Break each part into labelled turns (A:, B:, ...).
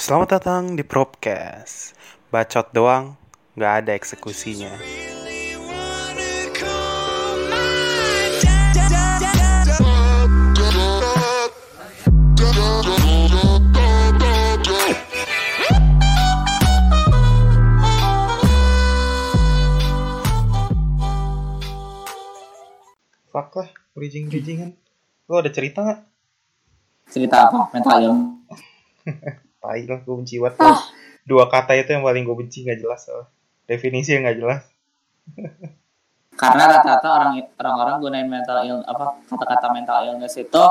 A: Selamat datang di Propcast. Bacot doang, nggak ada eksekusinya. Fuck lah, bridging-bridgingan. Lo ada cerita nggak?
B: cerita apa mental ilmu
A: Tai lah, gue benci banget.
B: Ah.
A: Dua kata itu yang paling gue benci nggak jelas. soalnya. Definisi yang nggak jelas.
B: karena rata-rata orang orang-orang gunain mental illness apa kata-kata mental illness itu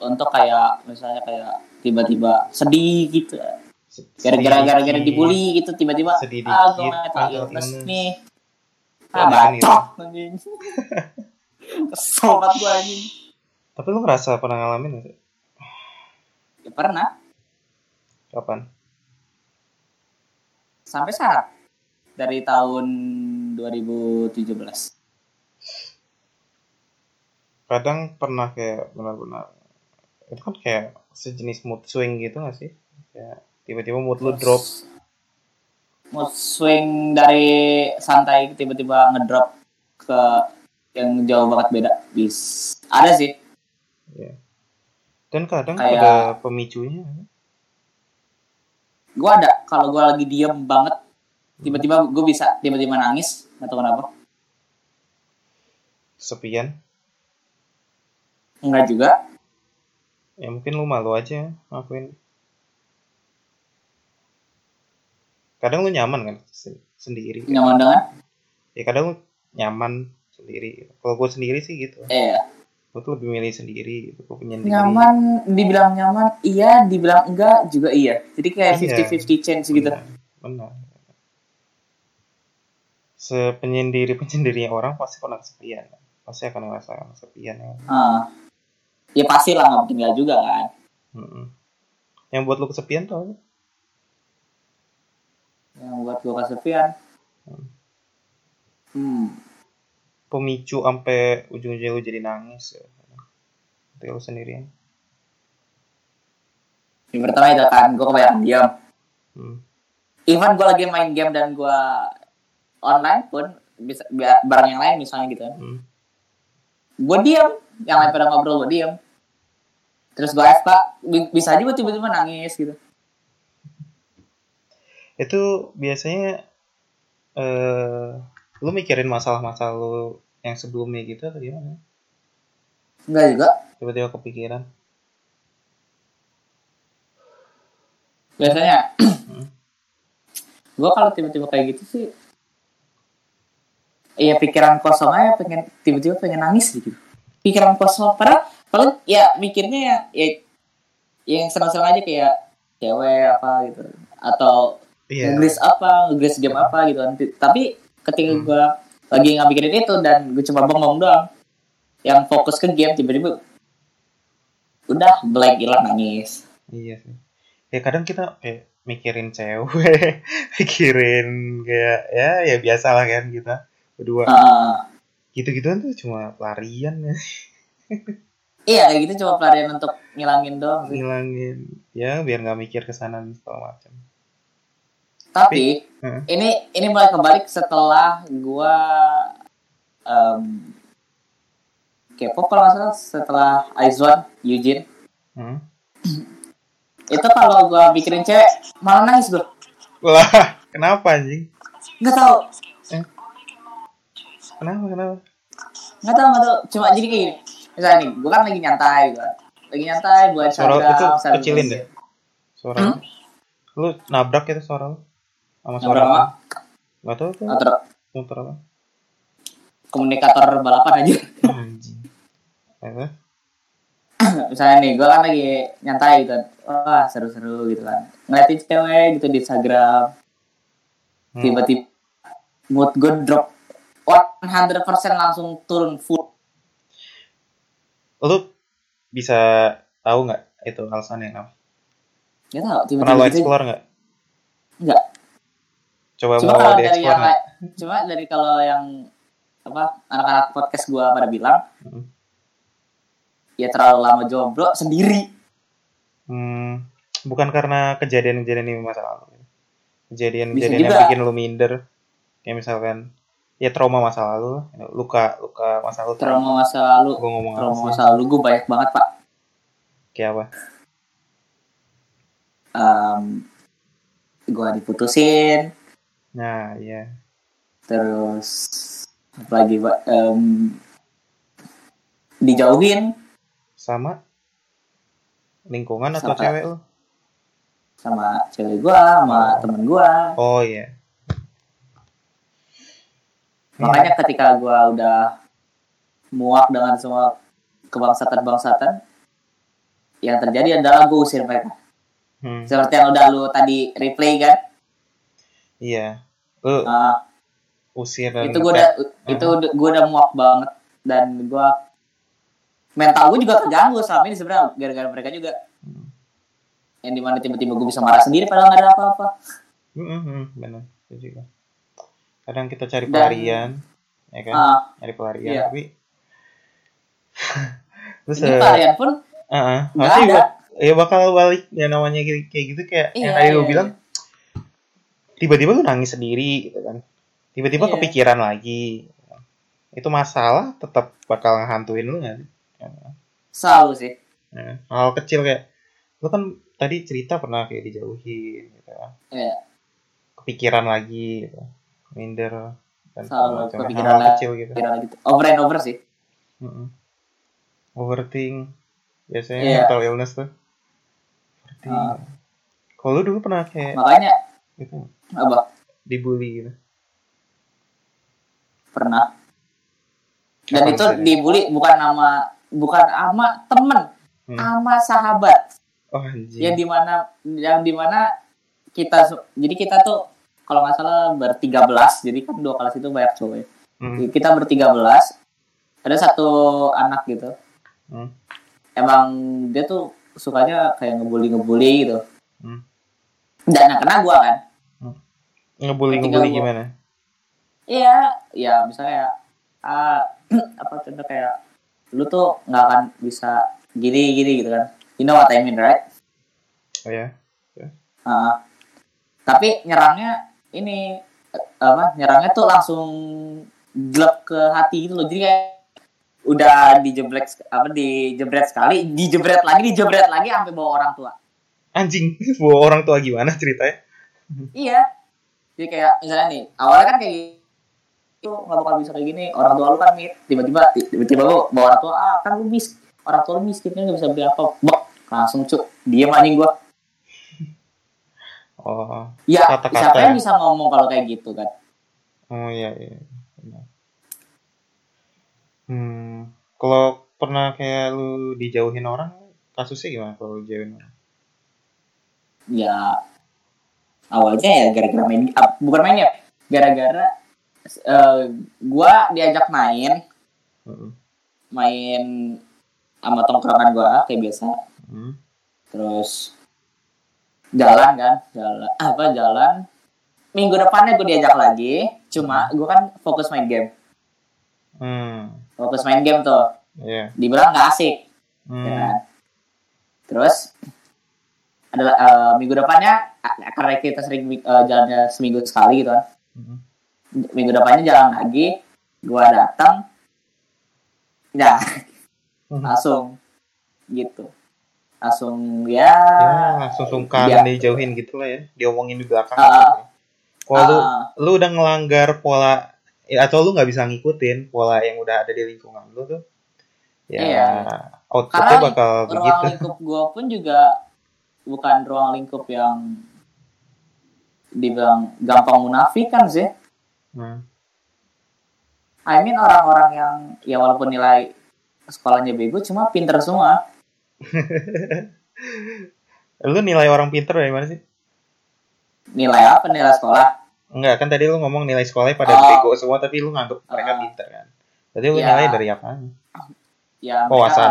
B: untuk kayak misalnya kayak tiba-tiba sedih gitu gara-gara gara-gara dibully gitu tiba-tiba
A: Sedih
B: ah gue mental illness nih ah kesel banget gue anjing
A: Tapi lo ngerasa pernah ngalamin nggak sih?
B: ya, pernah
A: Kapan?
B: sampai sekarang dari tahun 2017
A: Kadang pernah kayak benar-benar itu kan kayak sejenis mood swing gitu gak sih? Kayak tiba-tiba mood lu drop.
B: mood swing dari santai tiba-tiba ngedrop ke yang jauh banget beda bis ada sih
A: Ya. Dan kadang
B: Kayak-
A: ada pemicunya.
B: Gue ada kalau gue lagi diem banget tiba-tiba gue bisa tiba-tiba nangis nggak tahu kenapa
A: Kesepian.
B: enggak juga
A: Ya mungkin lu malu aja ngakuin. Kadang lu nyaman kan se- sendiri.
B: nyaman dengan
A: Ya kadang lu nyaman sendiri. Kalau gue sendiri sih gitu.
B: eh
A: Gue tuh lebih milih sendiri. Gitu. Gue penyendiri.
B: nyaman dibilang nyaman iya dibilang enggak juga iya jadi kayak
A: Iya.
B: 50-50 chance gitu
A: Benar. Benar. Sepenyendiri penyendirinya orang pasti pernah kesepian. Pasti akan merasakan kesepian. Ya.
B: Ah. ya pasti lah nggak mungkin nggak juga kan
A: Mm-mm. Yang buat lu kesepian tuh
B: yang buat gue kesepian hmm
A: pemicu sampai ujung-ujungnya lu jadi nangis ya. Ketika lu sendirian.
B: yang pertama itu kan gue kebanyakan diam
A: Hmm.
B: even gue lagi main game dan gue online pun bisa bi- bareng yang lain misalnya gitu
A: Hmm.
B: gue diam yang lain pada ngobrol gue diam terus gue FK bi- bisa aja gue tiba-tiba nangis gitu
A: Itu biasanya eh lu mikirin masalah-masalah lu yang sebelumnya gitu atau gimana?
B: Enggak juga
A: Tiba-tiba kepikiran.
B: biasanya gue kalau tiba-tiba kayak gitu sih Iya pikiran kosong aja pengen tiba-tiba pengen nangis gitu pikiran kosong padahal kalau ya mikirnya ya, ya yang senang-senang aja kayak cewek apa gitu atau
A: Iya.
B: nge apa, nge game apa gitu kan. Tapi ketika
A: Hmm.
B: gue lagi nggak mikirin itu dan gue cuma bengong doang, yang fokus ke game tiba-tiba udah blank hilang nangis.
A: Iya sih. Ya kadang kita kayak mikirin cewek, mikirin kayak ya ya biasa lah kan kita berdua.
B: Ah,
A: Gitu-gituan tuh cuma pelarian ya.
B: iya kayak gitu cuma pelarian untuk ngilangin doang. sih.
A: Ngilangin ya biar nggak mikir ke sana dan segala macam.
B: Tapi
A: Heeh.
B: ini ini mulai kebalik setelah gue um, K-pop kalau nggak salah setelah Aizwan Eugene
A: Hmm.
B: itu kalau gue mikirin cewek malah nangis gue
A: Wah, kenapa anjing?
B: nggak tahu
A: Kenapa kenapa?
B: nggak tahu nggak tahu cuma jadi kayak gini misalnya nih gue kan lagi nyantai gitu kan. lagi nyantai buat
A: Suara itu kecilin deh. Suara
B: Hmm?
A: lu nabrak itu suara lu sama suara
B: apa?
A: Gak tau tuh motor apa?
B: komunikator balapan aja Misalnya nih gue kan lagi nyantai gitu wah seru-seru gitu kan ngeliatin cewek gitu di Instagram
A: hmm.
B: tiba-tiba mood gue drop 100% langsung turun full
A: Lu bisa tahu nggak itu alasannya kenapa?
B: Gak tau
A: Pernah
B: tiba-tiba
A: lu
B: gitu
A: explore nggak?
B: enggak
A: Coba
B: cuma
A: mau di
B: dari
A: explore nggak?
B: cuma dari kalau yang apa anak-anak podcast gue pada bilang
A: Hmm.
B: Ya terlalu lama jomblo sendiri.
A: Hmm, bukan karena kejadian-kejadian di masa lalu kejadian-kejadian yang bikin lu minder. Kayak misalkan ya trauma masa lalu luka luka masa lalu.
B: Trauma masa lalu.
A: Gue ngomong
B: trauma masa lalu gue banyak banget pak.
A: Kayak apa?
B: Em, gue diputusin.
A: Nah iya.
B: Terus lagi pak? Em, dijauhin
A: sama? Lingkungan atau
B: Sama.
A: cewek lu?
B: Sama cewek gue sama temen gue
A: oh iya.
B: Makanya ketika gue udah muak dengan semua kebangsatan-bangsatan yang terjadi adalah gue usir mereka.
A: Hmm,
B: seperti yang udah lu tadi replay kan?
A: Iya. Lu
B: Ah,
A: usir
B: itu gue udah
A: ngepet.
B: itu gue udah muak banget dan gue mental gue juga keganggu selama ini sebenarnya gara-gara mereka juga.
A: Hmm.
B: yang di mana tiba-tiba gue bisa marah sendiri padahal nggak ada apa-apa.
A: Hmm, hmm, benar itu juga. Kadang kita cari
B: Dan-
A: pelarian ya kan?
B: Ah.
A: Cari pelarian
B: Iya.
A: tapi terus
B: ini
A: eh,
B: kalian pun
A: uh-uh,
B: nggak
A: pasti
B: ada.
A: Ya bakal balik ya namanya kayak kayak gitu kayak yang
B: Iya,
A: tadi lu
B: iya,
A: bilang. tiba-tiba lu nangis sendiri gitu kan. Tiba-tiba
B: Iya.
A: kepikiran lagi. Itu masalah tetap bakal ngehantuin lu nggak sih?
B: Selalu sih.
A: Ya, hal kecil kayak lu kan tadi cerita pernah kayak dijauhin gitu kan
B: Iya.
A: kepikiran lagi gitu. minder dan
B: Selalu
A: macam.
B: Kepikiran
A: hal
B: lagi.
A: kecil gitu.
B: gitu over and over sih.
A: Mm-mm. overthink. Biasanya
B: Iya.
A: mental illness tuh. Overthink.
B: Ah.
A: kalau lu dulu pernah kayak
B: makanya
A: gitu.
B: Apa?
A: Dibully gitu.
B: Pernah. Dan
A: Kapan
B: itu dibully bukan nama bukan ama temen
A: Hmm.
B: ama sahabat
A: oh anjing
B: yang di mana yang di mana kita jadi kita tuh kalau nggak salah bertiga belas jadi kan dua kelas itu banyak cowok ya.
A: Hmm.
B: kita bertiga belas ada satu anak gitu
A: Hmm.
B: emang dia tuh sukanya kayak ngebully ngebully gitu
A: Hmm.
B: dan yang kena gua kan
A: ngebully
B: Ketika
A: ngebully
B: gua-
A: gimana
B: iya ya misalnya ah, apa contoh kayak lu tuh nggak akan bisa gini gini gitu kan. You know what I mean right?
A: Oh ya
B: Ah. tapi nyerangnya ini apa nyerangnya tuh langsung glep ke hati gitu loh. Jadi kayak udah dijeblek apa dijebret sekali dijebret lagi dijebret lagi sampai bawa orang tua.
A: Anjing bawa orang tua gimana ceritanya?
B: Iya. Jadi kayak misalnya nih awalnya kan kayak itu nggak bakal bisa kayak gini. Orang tua lu kan mit. Tiba-tiba tiba-tiba lu bawa orang tua ah kan lu mis orang tua lu miskin kan nggak bisa beli apa. Bak langsung cuk. Diem anjing gua.
A: Oh
B: ya
A: Kata-kata
B: siapa
A: ya.
B: yang bisa ngomong kalau kayak gitu kan?
A: Oh iya iya. Hmm kalau pernah kayak lu dijauhin orang kasusnya gimana kalau lu jauhin orang?
B: Ya awalnya ya gara-gara main ah, bukan main ya gara-gara eh, gua diajak main
A: Heeh.
B: main sama tongkrongan gua kayak biasa
A: Hmm.
B: terus jalan kan jalan apa jalan minggu depannya gue diajak lagi cuma gue kan fokus main game
A: Hmm.
B: fokus main game tuh
A: Iya.
B: dibilang nggak asik ya
A: Hmm.
B: kan? terus adalah eh, minggu depannya karena kita sering eh, jalannya seminggu sekali gitu kan
A: Hmm.
B: Minggu depannya jalan lagi gua datang ya
A: Hmm.
B: langsung gitu langsung ya,
A: Ya, langsung sungkan
B: Iya.
A: dijauhin gitu lah ya. Diomongin di belakang. Gitu. Kalau lu,
B: ah,
A: lu udah ngelanggar pola ya, atau lu nggak bisa ngikutin pola yang udah ada di lingkungan lu tuh, ya
B: Iya.
A: outputnya
B: Karena
A: bakal
B: ruang
A: begitu.
B: lingkup gua pun juga bukan ruang lingkup yang dibilang gampang munafik kan sih
A: Hmm.
B: I mean orang-orang yang ya walaupun nilai sekolahnya bego cuma pinter semua
A: Lu nilai orang pinter dari mana sih?
B: nilai apa nilai sekolah
A: Enggak, kan tadi lu ngomong nilai sekolahnya pada
B: Oh.
A: bego semua, tapi lu nganggep mereka
B: Ah.
A: pinter kan. Jadi lu
B: Iya.
A: nilai dari apa?
B: ya
A: Wawasan.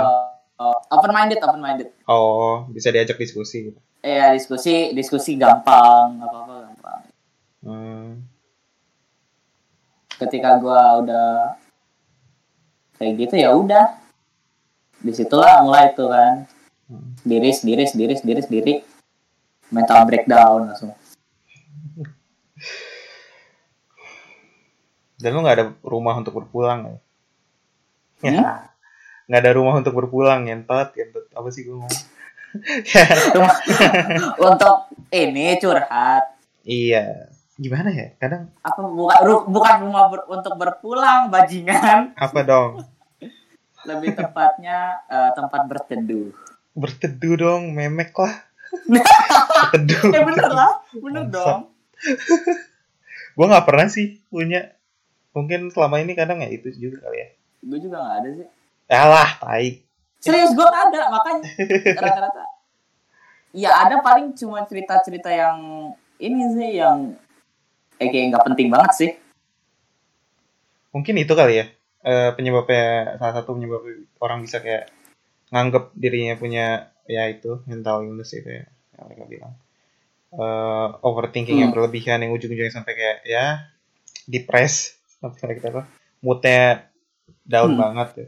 B: open minded open minded
A: Oh, bisa diajak diskusi gitu.
B: ya diskusi diskusi gampang apa apa gampang
A: Hmm.
B: Ketika gua udah kayak gitu ya udah di situlah mulai tuh kan
A: Hmm.
B: sendiri sendiri sendiri sendiri sendiri mental breakdown langsung
A: Dan lu nggak ada rumah untuk berpulang ya? Ya.
B: Hmm?
A: Nggak ada rumah untuk berpulang, ngentot, ngentot. Apa sih gue ngomong?
B: untuk ini curhat
A: iya. Gimana ya? Kadang
B: apa bukan bukan rumah ber- untuk berpulang bajingan
A: apa dong?
B: lebih tepatnya eh, tempat berteduh
A: Berteduh dong, memek lah. Berteduh.
B: ya bener lah bener dong
A: gue nggak pernah sih punya. Mungkin selama ini kadang ya itu juga kali ya.
B: gue juga nggak ada sih
A: Alah, tai.
B: serius gue nggak ada makanya rata-rata ya ada paling cuma cerita-cerita yang ini sih yang eh, kayak nggak penting banget sih
A: Mungkin itu kali ya. eh, penyebabnya salah satu penyebab orang bisa kayak nganggep dirinya punya ya itu mental illness itu ya yang mereka bilang Eh, overthinking yang
B: Hmm.
A: berlebihan yang ujung-ujungnya sampai kayak ya depres sampai kayak gitu apa moodnya down
B: Hmm.
A: banget ya.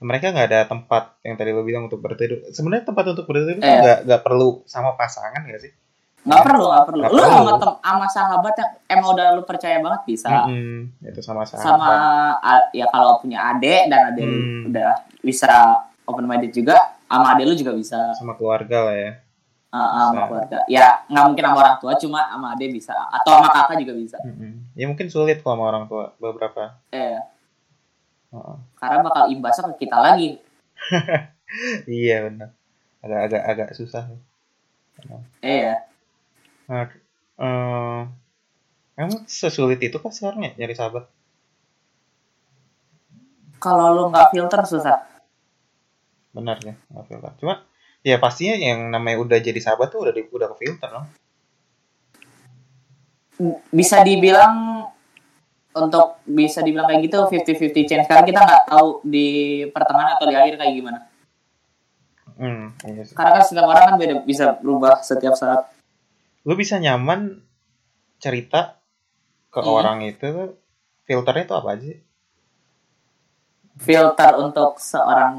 A: mereka nggak ada tempat yang tadi lo bilang untuk berteduh sebenarnya tempat untuk berteduh itu
B: Eh.
A: nggak nggak perlu sama pasangan nggak sih
B: nggak perlu nggak perlu.
A: Nggak
B: lu
A: perlu.
B: sama tem- sama sahabat yang emang udah lu percaya banget bisa.
A: Mm-mm, itu sama sahabat.
B: Sama ya kalau punya adik dan adik
A: Hmm.
B: udah bisa open minded juga sama adik lu juga bisa.
A: Sama keluarga lah ya.
B: Uh, uh, sama keluarga. Ya nggak mungkin sama orang tua cuma sama adik bisa. Atau sama kakak juga bisa.
A: Mm-mm. ya mungkin sulit kalau sama orang tua beberapa.
B: Eh
A: Heeh.
B: karena bakal imbasnya ke kita lagi.
A: Iya benar. Agak agak agak susah.
B: Eh ya
A: nah, eh, emang sesulit itu kah sekarang ya nyari sahabat?
B: Kalau lu nggak filter susah.
A: Benar ya nggak filter. Cuma ya pastinya yang namanya udah jadi sahabat tuh udah di, udah ke filter dong.
B: Bisa dibilang untuk bisa dibilang kayak gitu 50-50 chance karena kita nggak tahu di pertengahan atau di akhir kayak gimana.
A: Hmm iya sih.
B: karena kan setiap orang kan beda bisa berubah setiap saat
A: lu bisa nyaman cerita ke
B: Hmm.
A: orang itu tuh filternya tuh apa aja sih?
B: filter untuk seorang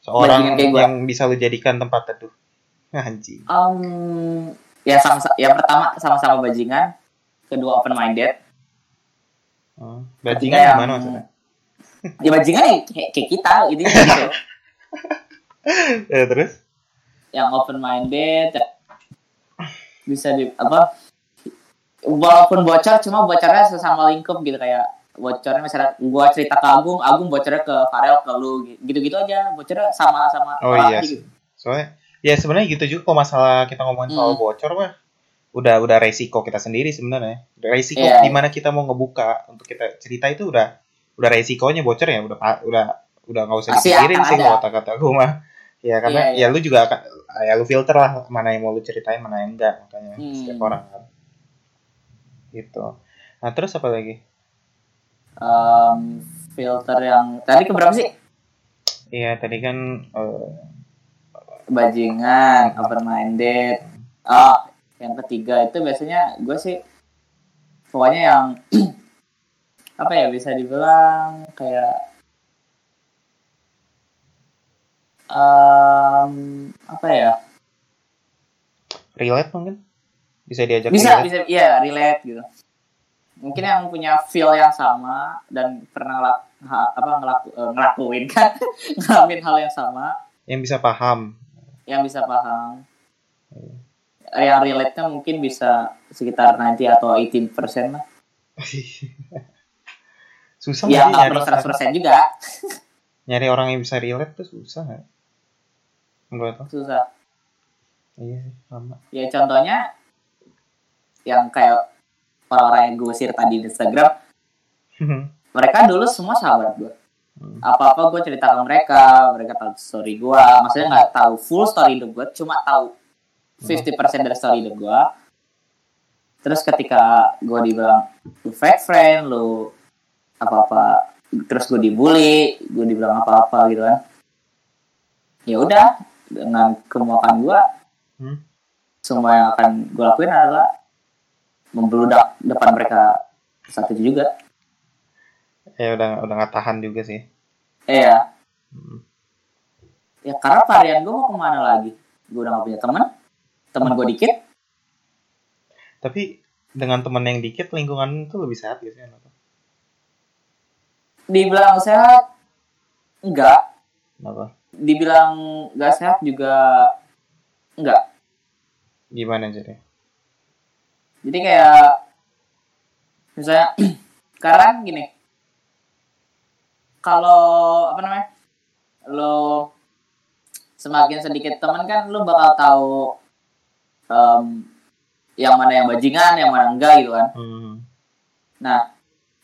A: seorang
B: gua.
A: yang bisa lu jadikan tempat teduh anjing
B: um, ya sama yang pertama sama-sama bajingan kedua open minded. Ketiga
A: bajingan
B: yang-
A: gimana maksudnya
B: ya bajingan ya kayak, kayak kita gitu, gitu.
A: ya terus
B: yang open minded bisa di apa walaupun bocor cuma bocornya sesama lingkup gitu kayak bocornya misalnya gua cerita ke Agung Agung bocornya ke Farel ke lu gitu gitu aja bocornya sama sama
A: Oh iya
B: gitu.
A: Soalnya ya sebenarnya gitu juga kalau masalah kita ngomongin soal
B: Hmm.
A: bocor mah udah udah resiko kita sendiri sebenarnya. Udah Resiko
B: Iya.
A: di mana kita mau ngebuka untuk kita cerita itu udah udah resikonya bocor ya udah udah udah nggak usah dipikirin sih
B: ada.
A: kalau kata-kata gue mah. Ya karena
B: Iya,
A: ya lu juga akan ya lu filter lah mana yang mau lu ceritain mana yang enggak makanya
B: Hmm.
A: setiap orang kan. Gitu. Nah terus apa lagi?
B: Em, filter yang tadi keberapa sih
A: Iya tadi kan eh,
B: bajingan open minded oh yang ketiga itu biasanya gue sih pokoknya yang apa ya bisa dibilang kayak em, apa ya?
A: Relate mungkin? Bisa diajak
B: bisa
A: relate.
B: bisa iya relate gitu. Mungkin yang punya feel yang sama dan pernah ngelak, apa ngelaku, eh, ngelakuin kan ngalamin hal yang sama.
A: Yang bisa paham.
B: yang bisa paham. Yang relate-nya mungkin bisa sekitar 90 atau 18 persen lah.
A: Susah
B: ya
A: nggak
B: perlu 100 persen juga.
A: Nyari orang yang bisa relate tuh susah nggak? Menurut lo?
B: susah
A: Iya sih, lama.
B: ya contohnya yang kayak orang-orang yang gue share tadi di Instagram mereka dulu semua sahabat gue
A: Hmm.
B: apa-apa gue cerita ke mereka mereka tahu story gue maksudnya nggak tahu full story hidup gue cuma tahu 50% dari story hidup gue terus ketika gue dibilang lu fake friend lu apa-apa terus gue dibully gue dibilang apa-apa gitu kan ya udah dengan kemuakan gue
A: Hmm.
B: semua yang akan gue lakuin adalah membeludak depan mereka satu juga
A: ya udah udah nggak tahan juga sih.
B: Iya.
A: Hmm.
B: Ya karena varian gue mau ke mana lagi? Gue udah gak punya teman. teman gue dikit
A: Tapi dengan teman yang dikit lingkungan tuh lebih sehat gitu ya.
B: dibilang sehat enggak
A: Kenapa?
B: Dibilang gak sehat juga enggak.
A: Gimana jadi?
B: jadi kayak misalnya sekarang gini. Kalau apa namanya lo semakin sedikit teman kan lo bakal tahu em, yang mana yang bajingan yang mana enggak gitu kan.
A: Hmm.
B: nah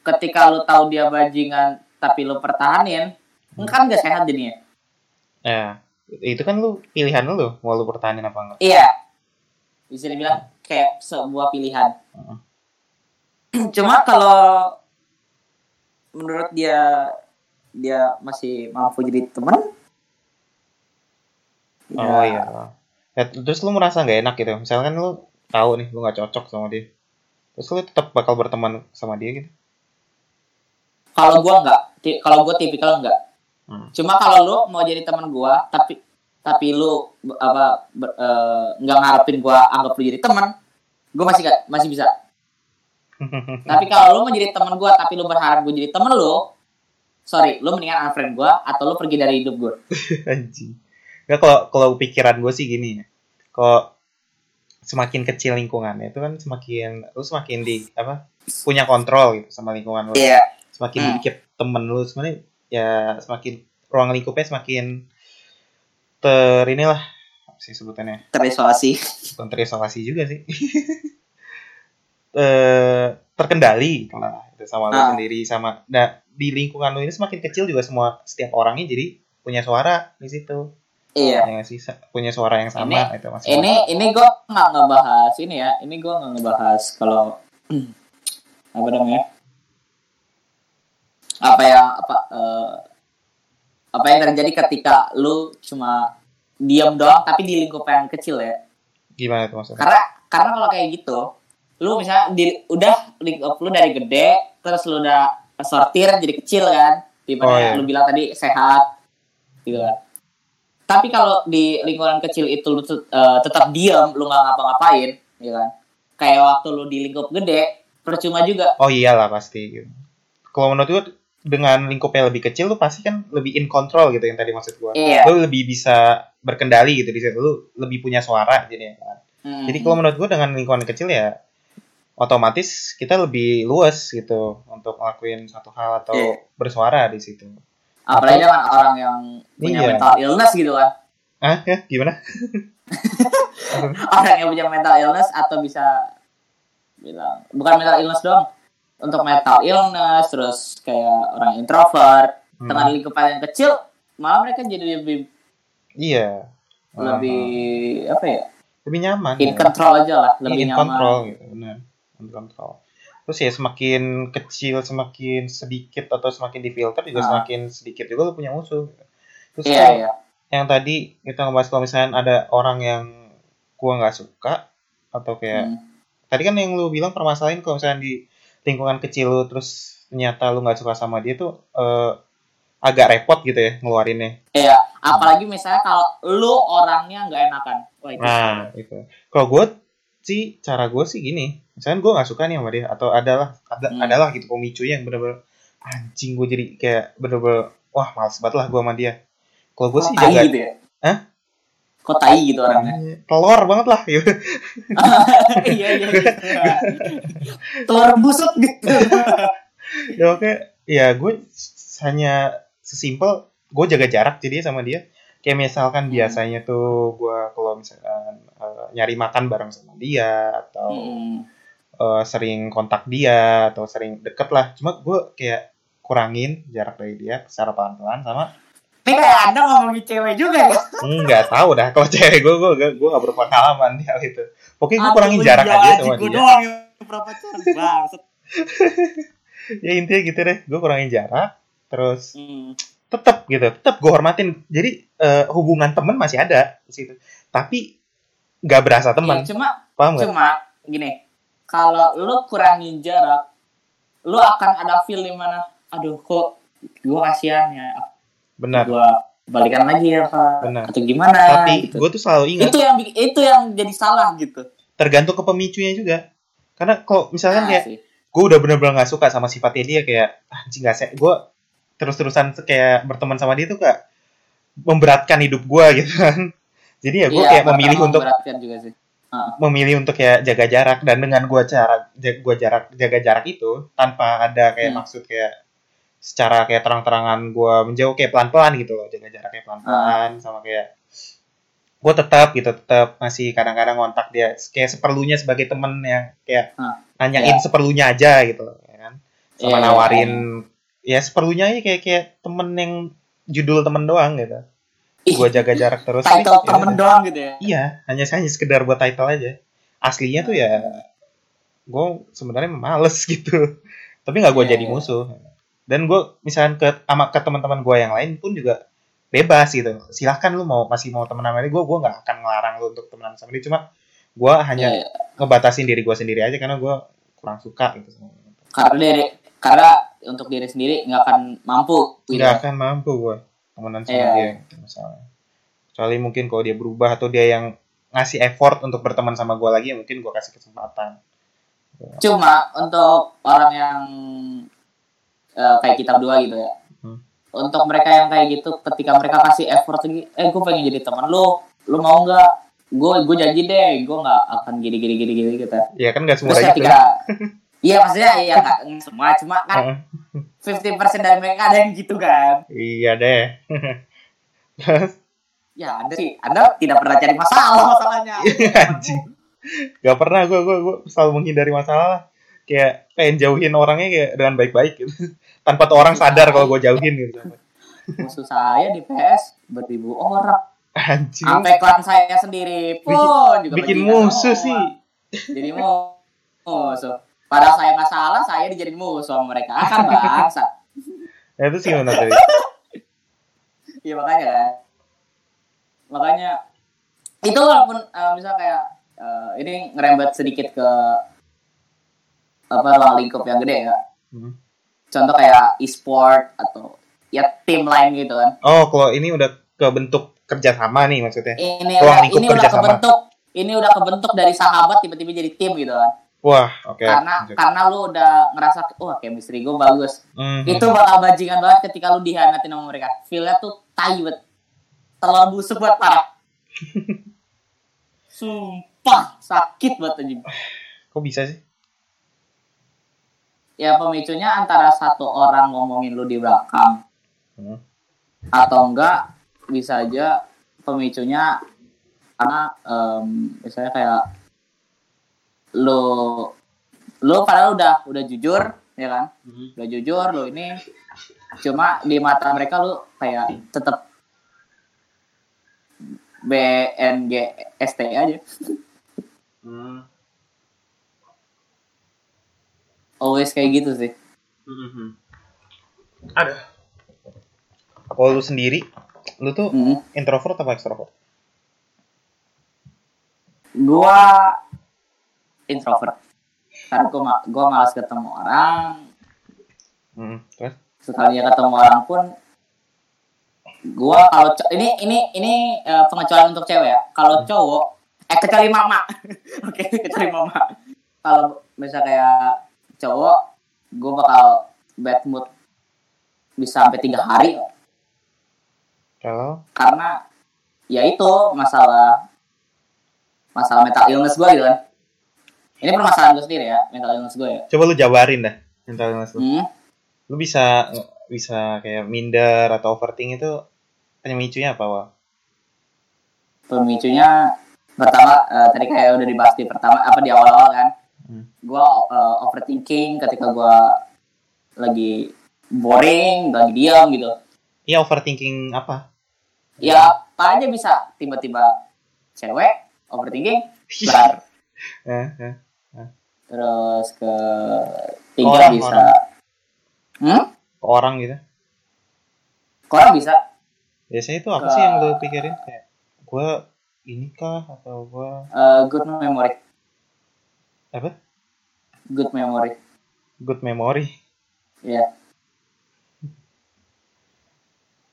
B: ketika lo tahu dia bajingan tapi lo pertahanin kan gak sehat jadinya
A: Ya, itu kan lu pilihan lu mau lu pertahanin apa enggak.
B: Iya. Bisa dibilang kayak sebuah pilihan.
A: Heeh.
B: Cuma kalau menurut dia dia masih mampu jadi teman.
A: Oh iya. Ya, terus lu merasa nggak enak gitu. Misalkan lu tahu nih lu nggak cocok sama dia. Terus lu tetap bakal berteman sama dia gitu.
B: Kalau gua enggak, Ti- kalau gua tipikal enggak.
A: Hmm.
B: Cuma kalau lu mau jadi teman gua tapi tapi lu apa eh, nggak ngarepin gua anggap lu jadi teman, gua masih gak, masih bisa. Tapi kalau lu mau jadi teman gua tapi lu berharap gua jadi teman lu, sorry, lu mendingan unfriend gua atau lu pergi dari hidup gua.
A: Anjing. Nggak kalau kalau pikiran gue sih gini ya. Kalau semakin kecil lingkungannya itu kan semakin lu semakin di apa punya kontrol gitu sama lingkungan lu.
B: Iya.
A: Semakin
B: Hmm.
A: dikit temen lu sebenarnya ya semakin ruang lingkupnya semakin ter inilah apa sih sebutannya
B: terisolasi.
A: bukan terisolasi juga sih eh terkendali gitu lah itu sama lu
B: Ah.
A: sendiri sama nah di lingkungan lu ini semakin kecil juga semua setiap orangnya jadi punya suara di situ
B: Iya.
A: ya nggak sih punya suara yang sama itu masih
B: Ini ini gue nggak ngebahas ini ya. Ini gue nggak ngebahas kalau apa namanya? Apa yang apa eh, apa yang terjadi ketika lu cuma diam doang tapi di lingkup yang kecil ya.
A: gimana tuh maksudnya
B: Karena karena kalau kayak gitu, lu misalnya di, udah lingkup lu dari gede terus lu udah sortir jadi kecil kan. Di mana
A: Oh, iya.
B: lu bilang tadi sehat gitu kan. Tapi kalau di lingkungan kecil itu lu eh, tetap diam, lu nggak ngapa-ngapain, ya kan? Kayak waktu lu di lingkup gede, percuma juga.
A: oh iyalah pasti gitu. kalau menurut gua dengan lingkupnya lebih kecil lu pasti kan lebih in control gitu yang tadi maksud gua
B: Iya.
A: lu lebih bisa berkendali gitu di situ lu lebih punya suara jadi kan
B: Hmm.
A: Jadi kalau menurut gue dengan lingkungan kecil ya otomatis kita lebih luas gitu untuk ngelakuin satu hal atau
B: Iya.
A: bersuara di situ.
B: apalagi dengan orang yang punya
A: Iya.
B: mental illness gitu kan.
A: Ah ya gimana?
B: Orang yang punya mental illness atau bisa bilang bukan mental illness doang. Untuk mental illness terus kayak orang introvert
A: Hmm.
B: dengan lingkupan yang kecil malah mereka jadi lebih
A: Iya.
B: lebih apa ya?
A: lebih nyaman.
B: In
A: ya.
B: control aja lah, lebih
A: in
B: nyaman.
A: control gitu, benar. In control. Terus ya semakin kecil, semakin sedikit atau semakin difilter juga
B: Ah.
A: semakin sedikit juga lu punya musuh. Terus
B: Iya,
A: kalau
B: iya.
A: yang tadi kita ngebahas kalau misalnya ada orang yang gua nggak suka atau kayak
B: Hmm.
A: tadi kan yang lu bilang permasalahan kalau misalnya di lingkungan kecil lu terus ternyata lu nggak suka sama dia tuh eh, agak repot gitu ya ngeluarinnya.
B: Iya, apalagi misalnya kalau lu orangnya nggak enakan. Wah, itu.
A: Nah itu. Kalau gue sih cara gue sih gini, misalnya gue nggak suka nih sama dia atau adalah ada
B: Hmm.
A: adalah gitu pemicunya yang bener-bener anjing gue jadi kayak bener-bener wah males banget lah gue sama dia. Kalau gue sih jaga
B: gitu ya?
A: Hah?
B: Kok tai gitu orangnya?
A: telur banget lah gitu.
B: iya, iya, iya. Telur busuk gitu.
A: ya oke ya gue hanya sesimpel gue jaga jarak jadi sama dia kayak misalkan
B: Hmm.
A: biasanya tuh gue kalau misalkan eh, nyari makan bareng sama dia atau
B: Hmm.
A: eh, sering kontak dia atau sering deket lah cuma gue kayak kurangin jarak dari dia secara pelan-pelan sama
B: Ini kayak anda ngomongin cewek juga ya?
A: nggak tahu dah kalau cewek gue gue gue gak berpengalaman di hal itu. Pokoknya gue kurangin jarak
B: iya,
A: aja sama dia.
B: doang yang
A: ya intinya gitu deh gue kurangin jarak terus
B: Hmm.
A: tetap gitu tetap gue hormatin. Jadi eh, hubungan temen masih ada di situ. Tapi nggak berasa teman.
B: Iya, cuma
A: paham nggak?
B: cuma gini kalau lu kurangin jarak lu akan ada feel di mana aduh kok gua kasihan ya
A: benar
B: gua balikan lagi apa
A: Benar.
B: atau gimana
A: Tapi
B: gitu.
A: gue tuh selalu ingat
B: itu yang itu yang jadi salah gitu
A: tergantung ke pemicunya juga. Karena kalau misalkan
B: Nah,
A: kayak
B: sih.
A: gue udah bener-bener gak suka sama sifatnya dia kayak "Ah, anjing gak se gue terus-terusan kayak berteman sama dia tuh kayak memberatkan hidup gue gitu kan jadi ya gue
B: Iya,
A: kayak memilih untuk
B: memberatkan juga sih
A: memilih untuk kayak jaga jarak dan dengan gue cara gue jarak jaga jarak itu tanpa ada kayak
B: Hmm.
A: maksud kayak secara kayak terang-terangan gue menjauh kayak pelan-pelan gitu loh jaga jarak kayak pelan-pelan sama kayak gue tetap gitu tetap masih kadang-kadang ngontak dia kayak seperlunya sebagai temen yang kayak
B: Hmm.
A: nanyain
B: Iya.
A: seperlunya aja gitu loh ya kan? Sama
B: Iya,
A: nawarin ya seperlunya aja kayak kayak temen yang judul temen doang gitu. Gue jaga jarak terus.
B: Title
A: ya
B: temen
A: udah.
B: doang gitu ya?
A: Iya hanya hanya sekedar buat title aja. Aslinya tuh ya gue sebenarnya males gitu. Tapi nggak gue
B: Iya,
A: jadi
B: iya.
A: musuh dan gue misalkan ke sama ke teman-teman gue yang lain pun juga bebas gitu. Silahkan lu mau masih mau temenan sama dia gue gue nggak akan ngelarang lu untuk temenan sama dia. Cuma gue hanya
B: Iya, iya.
A: ngebatasin diri gue sendiri aja karena gue kurang suka gitu
B: karena diri karena untuk diri sendiri nggak akan mampu. Gitu
A: nggak akan mampu gue temenan sama
B: Iya.
A: dia gitu, misalnya. Kecuali mungkin kalau dia berubah atau dia yang ngasih effort untuk berteman sama gue lagi ya mungkin gue kasih kesempatan.
B: Cuma untuk orang yang eh, kayak kita berdua gitu ya.
A: Hmm.
B: untuk mereka yang kayak gitu ketika mereka kasih effort lagi eh gue pengen jadi teman lu. Lu mau nggak? Gue gue janji deh gue nggak akan gini gini gini gini gitu.
A: Ya kan nggak semua
B: terus
A: gitu
B: ketika iya maksudnya iya nggak semua cuma kan
A: Heeh.
B: 50% dari mereka ada yang gitu kan.
A: Iya deh.
B: Ya anda sih anda tidak pernah cari masalah masalahnya.
A: Anjing. Gak pernah gue gue gue selalu menghindari masalah lah. kayak pengen jauhin orangnya kayak dengan baik-baik gitu tanpa tuh orang sadar kalau gue jauhin gitu.
B: Musuh saya di PS beribu orang.
A: Anjing.
B: Sampai klan saya sendiri pun juga
A: bikin musuh sih.
B: Jadi mu- musuh. Padahal saya nggak salah saya dijadiin musuh sama mereka. Akan bangsa
A: ya itu sih tadi
B: iya makanya. Kan makanya itu walaupun eh, misal kayak eh, ini ngerembet sedikit ke apa ruang lingkup yang gede ya.
A: Hmm.
B: Contoh kayak e-sport atau ya tim lain gitu kan.
A: Oh kalau ini udah kebentuk kerjasama nih maksudnya?
B: Ini
A: Ruang
B: udah, ini udah kebentuk ini udah kebentuk dari sahabat tiba-tiba jadi tim gitu kan.
A: Wah oke.
B: Karena
A: lanjut.
B: karena lu udah ngerasa wah chemistry gue bagus.
A: Hmm.
B: itu bakal bajingan banget ketika lu dihianatin sama mereka. Feelnya tuh tai banget. Terlalu busuk buat parah. Sumpah sakit banget anjing.
A: Kok bisa sih
B: ya pemicunya antara satu orang ngomongin lu di belakang
A: Hmm.
B: atau enggak bisa aja pemicunya karena em, misalnya kayak lu lu padahal udah udah jujur ya kan udah jujur lu ini cuma di mata mereka lu kayak tetap BNGST aja
A: Hmm.
B: Always kayak gitu sih.
A: Hmm. ada. Kalau lu sendiri lu tuh
B: Hmm.
A: introvert apa extrovert?
B: Gua introvert. Karena gua ma- gua malas ketemu orang.
A: Hmm. terus?
B: Sekalinya ketemu orang pun gua kalau co- ini ini ini eh, pengecualian untuk cewek ya. Kalau cowok eh kecuali mama. Oke kecuali mama. Kalau misal kayak cowok gua bakal bad mood bisa sampai tiga hari.
A: Kalau?
B: Karena ya itu masalah masalah mental illness gue gitu kan ini permasalahan gue sendiri ya mental illness gue ya.
A: Coba lu jabarin dah mental illness lu.
B: Hmm.
A: lu bisa bisa kayak minder atau overthink itu pemicunya apa wah
B: pemicunya pertama eh, tadi kayak udah dibahas di pertama apa di awal-awal kan
A: Hmm.
B: gue overthinking ketika gue lagi boring lagi diam gitu.
A: Iya overthinking apa?
B: Ya apa aja bisa. Tiba-tiba cewek overthinking bar.
A: Eh, eh.
B: terus ke tiga
A: Orang,
B: bisa.
A: orang.
B: hmm?
A: Ke orang gitu?
B: Ke orang bisa.
A: Biasanya itu apa
B: Ke-
A: sih yang lu pikirin? Kayak gue ini kah? Atau gue
B: Eh, good memory
A: apa?
B: Good memory.
A: Good memory.
B: Ya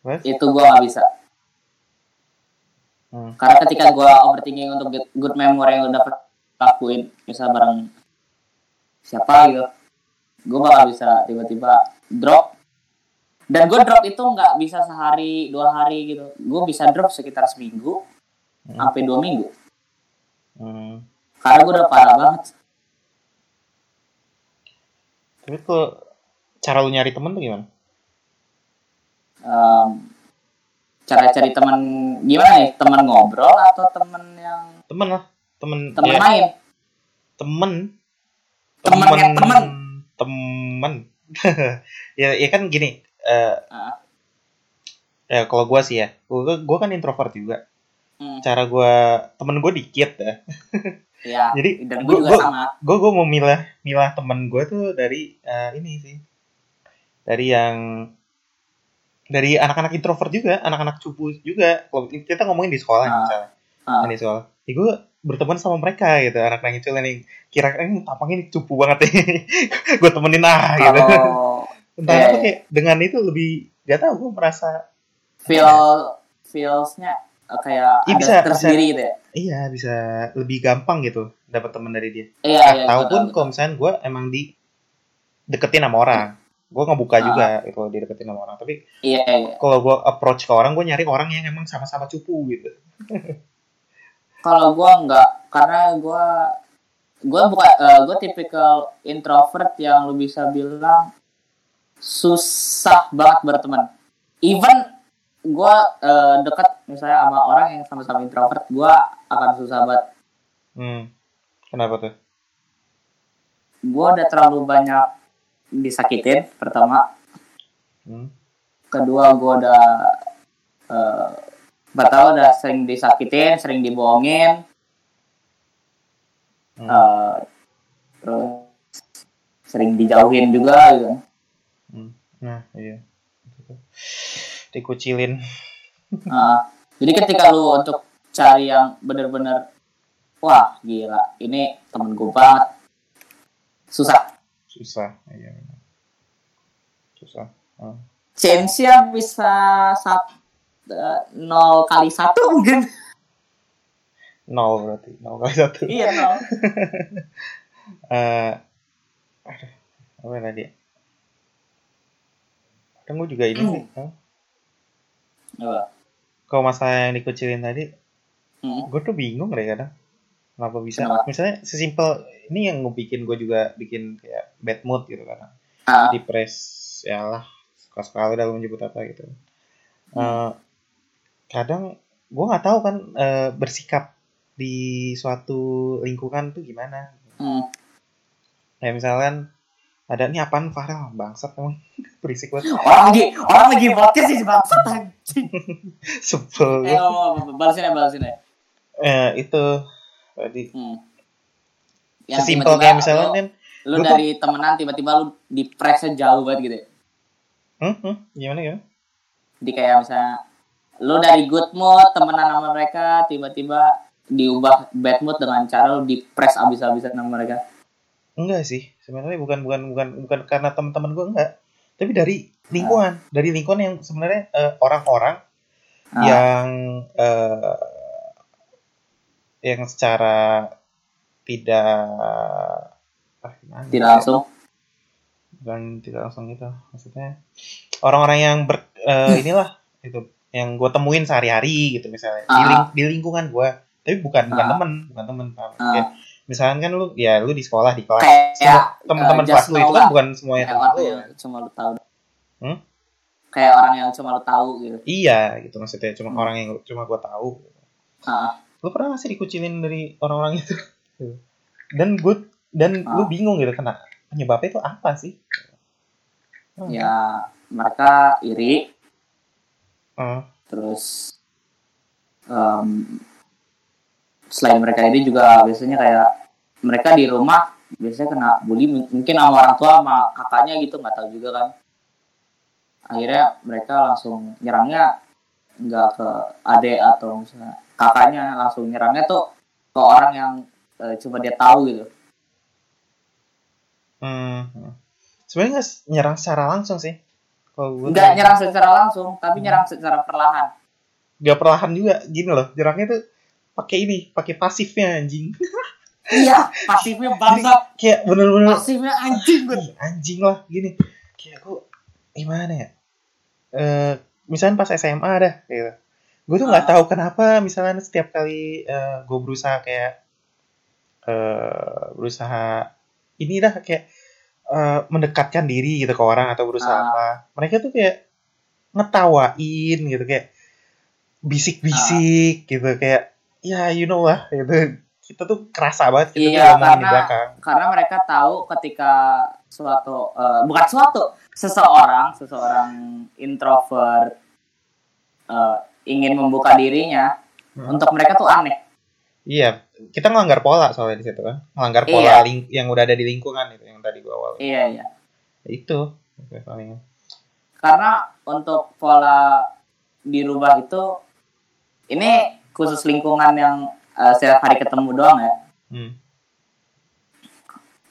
A: What?
B: itu gue nggak bisa.
A: Hmm.
B: karena ketika gue overthinking untuk get good memory yang udah lakuin misal bareng siapa gitu gue bakal bisa tiba-tiba drop. Dan gue drop itu nggak bisa sehari dua hari gitu. Gue bisa drop sekitar seminggu
A: Hmm.
B: sampai dua minggu.
A: Hmm.
B: karena gue udah parah banget
A: Tapi kalau cara lu nyari temen tuh gimana?
B: Em, cara cari teman gimana nih teman ngobrol atau teman yang
A: Temen lah, temen.
B: teman
A: ya,
B: main
A: temen.
B: Temen kayak temen.
A: Temen. ya, ya kan gini. eh
B: Ah.
A: ya kalau gua sih ya, gua, gua kan introvert juga.
B: Hmm.
A: Cara gua temen gue dikit ya.
B: ya
A: Jadi
B: dan gue juga sama.
A: gue gue mau milah milah temen gue tuh dari eh, ini sih. Dari yang dari anak-anak introvert juga anak-anak cupu juga. Kalau kita ngomongin di sekolah
B: Ah.
A: misalnya.
B: Ah.
A: di sekolah. Ya gue berteman sama mereka gitu anak-anak itu yang kira ini tampangnya ini cupu banget nih. Gue temenin ah gitu.
B: kalau
A: entah
B: iya,
A: apa
B: iya.
A: kayak dengan itu lebih gak tau gue merasa
B: feel feelsnya eh, kayak
A: Iya,
B: ada
A: bisa,
B: tersendiri gitu ya?
A: Iya bisa lebih gampang gitu dapat teman dari dia.
B: Iya iya
A: tahu
B: gua
A: pun
B: tahu.
A: kalau misalnya gue emang di deketin sama orang gue ngebuka
B: Ah.
A: juga itu dideketin sama orang. Tapi
B: iya iya.
A: kalau gue approach ke orang gue nyari orang yang emang sama-sama cupu gitu.
B: Kalau gue nggak karena gue gue bukan gue tipikal introvert yang lu bisa bilang susah banget berteman. Even gue dekat misalnya sama orang yang sama-sama introvert gue akan susah banget
A: hmm. kenapa tuh
B: gue udah terlalu banyak disakitin pertama
A: hmm.
B: kedua gue udah eh pertama udah sering disakitin sering dibohongin
A: Hmm.
B: eh, terus sering dijauhin juga gitu
A: Hmm. nah iya dikucilin
B: Nah, jadi ketika lu untuk cari yang bener-bener wah gila ini temen gue banget susah
A: susah iya benar. susah Hmm.
B: chance-nya bisa sat, nol kali satu mungkin
A: nol berarti nol kali satu
B: iya nol
A: Eh, aduh, apa tadi? Kan gue juga ini sih. huh?
B: Apa?
A: Kalau masalah yang dikucilin tadi,
B: Hmm.
A: gue tuh bingung deh kadang. Kenapa bisa?
B: Kenapa?
A: Misalnya sesimpel ini yang bikin gue juga bikin kayak bad mood gitu kadang.
B: Ah,
A: Depres, ya lah, suka sekali dalam menyebut apa gitu. Eh, kadang gue nggak tahu kan eh, bersikap di suatu lingkungan tuh gimana.
B: hmm.
A: Kayak misalkan ada nih apaan Farel? Bangsat emang. Berisik banget.
B: Orang lagi orang lagi podcast sih bangsat anjing.
A: Sebel.
B: Eh balasin ya balasin ya
A: eh itu. Tadi.
B: Hmm. Yang
A: sesimpel
B: tiba-tiba
A: kayak misalnya
B: lu,
A: kan
B: lu
A: gua
B: dari temenan tiba-tiba lu di pressnya jauh banget gitu ya?
A: Hmm, hmm, gimana gimana?
B: Jadi kayak misalnya lu dari good mood temenan sama mereka tiba-tiba diubah bad mood dengan cara lu di press abis-abisan sama mereka.
A: enggak sih sebenarnya bukan bukan bukan bukan karena teman-teman gue enggak tapi dari lingkungan dari lingkungan yang sebenarnya eh, orang-orang
B: Ah.
A: yang eh, yang secara tidak ah, gimana
B: Tidak
A: ya?
B: langsung.
A: bukan tidak langsung gitu maksudnya orang-orang yang ber eh, inilah itu yang gue temuin sehari-hari gitu misalnya di,
B: Ah.
A: ling- di lingkungan gue tapi bukan bukan
B: Ah.
A: temen bukan temen?
B: Ah.
A: Kayak, misalkan kan lu ya lu di sekolah di kelas
B: Kayak
A: semua teman-teman
B: eh,
A: kelas lu itu kan bukan semuanya teman lu
B: yang cuma lu tahu.
A: Hmm?
B: Kayak orang yang cuma lu tahu gitu.
A: iya gitu maksudnya cuma
B: Hmm.
A: orang yang cuma gue tahu
B: Ah.
A: lu pernah gak sih dikucilin dari orang-orang itu dan gue dan
B: Ah.
A: lu bingung gitu kena penyebabnya itu apa sih Hmm.
B: Ya mereka iri
A: Ah.
B: terus em, selain mereka ini juga biasanya kayak mereka di rumah biasanya kena bully mungkin sama orang tua sama kakaknya gitu nggak tahu juga kan akhirnya mereka langsung nyerangnya nggak ke adik atau misalnya kakaknya langsung nyerangnya tuh ke orang yang eh, cuma dia tahu gitu
A: Hmm. Sebenarnya nggak nyerang secara langsung sih. Kalau gue
B: nggak nyerang secara langsung tapi nyerang secara perlahan
A: nggak perlahan juga gini loh nyerangnya tuh pakai ini pakai pasifnya anjing.
B: Iya pasifnya bangsat
A: kayak bener-bener
B: pasifnya anjing gue
A: anjing lah gini. Kayak gue gimana ya? Eh misalnya pas SMA dah gitu. Gue tuh nggak
B: Ah.
A: tahu kenapa misalnya setiap kali eh, gue berusaha kayak eh berusaha ini dah kayak eh, mendekatkan diri gitu ke orang atau berusaha
B: Ah.
A: apa. Mereka tuh kayak ngetawain gitu kayak bisik-bisik gitu kayak ya you know lah gitu kita tuh kerasa banget kita
B: Iya,
A: tuh ngomongin di
B: karena-
A: belakang
B: karena mereka tahu ketika suatu eh, bukan suatu seseorang seseorang introvert eh, ingin membuka dirinya
A: Hmm.
B: untuk mereka tuh aneh
A: Iya, kita ngelanggar pola soalnya di situ kan. Ngelanggar
B: Iya.
A: pola ling- yang udah ada di lingkungan itu yang tadi gua awal.
B: iya iya
A: Itu itu paling.
B: karena untuk pola dirubah itu ini khusus lingkungan yang eh, setiap hari ketemu doang ya
A: Hmm.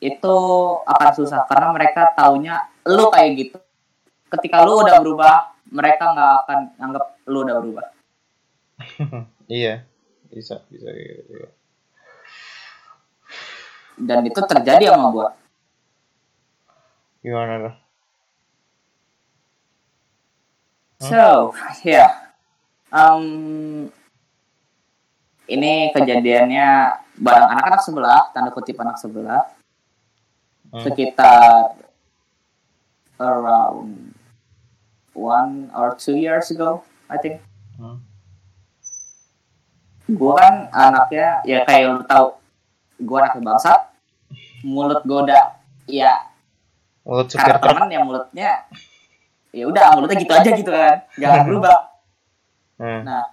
B: itu akan susah karena mereka taunya lu kayak gitu ketika lu udah berubah mereka nggak akan anggap lu udah berubah
A: Iya, bisa bisa gitu.
B: dan itu terjadi sama gua
A: Gimana tuh?
B: So, ya. Um, ini kejadiannya bareng anak-anak sebelah, tanda kutip anak sebelah,
A: Hmm.
B: sekitar around one or two years ago, I think.
A: Hmm.
B: Gue kan anaknya, ya kayak lu tahu, gue anaknya bangsat, mulut gue udah, ya
A: Mulut supir
B: temen ya mulutnya, ya udah mulutnya gitu aja gitu kan, jangan berubah.
A: Hmm.
B: Nah,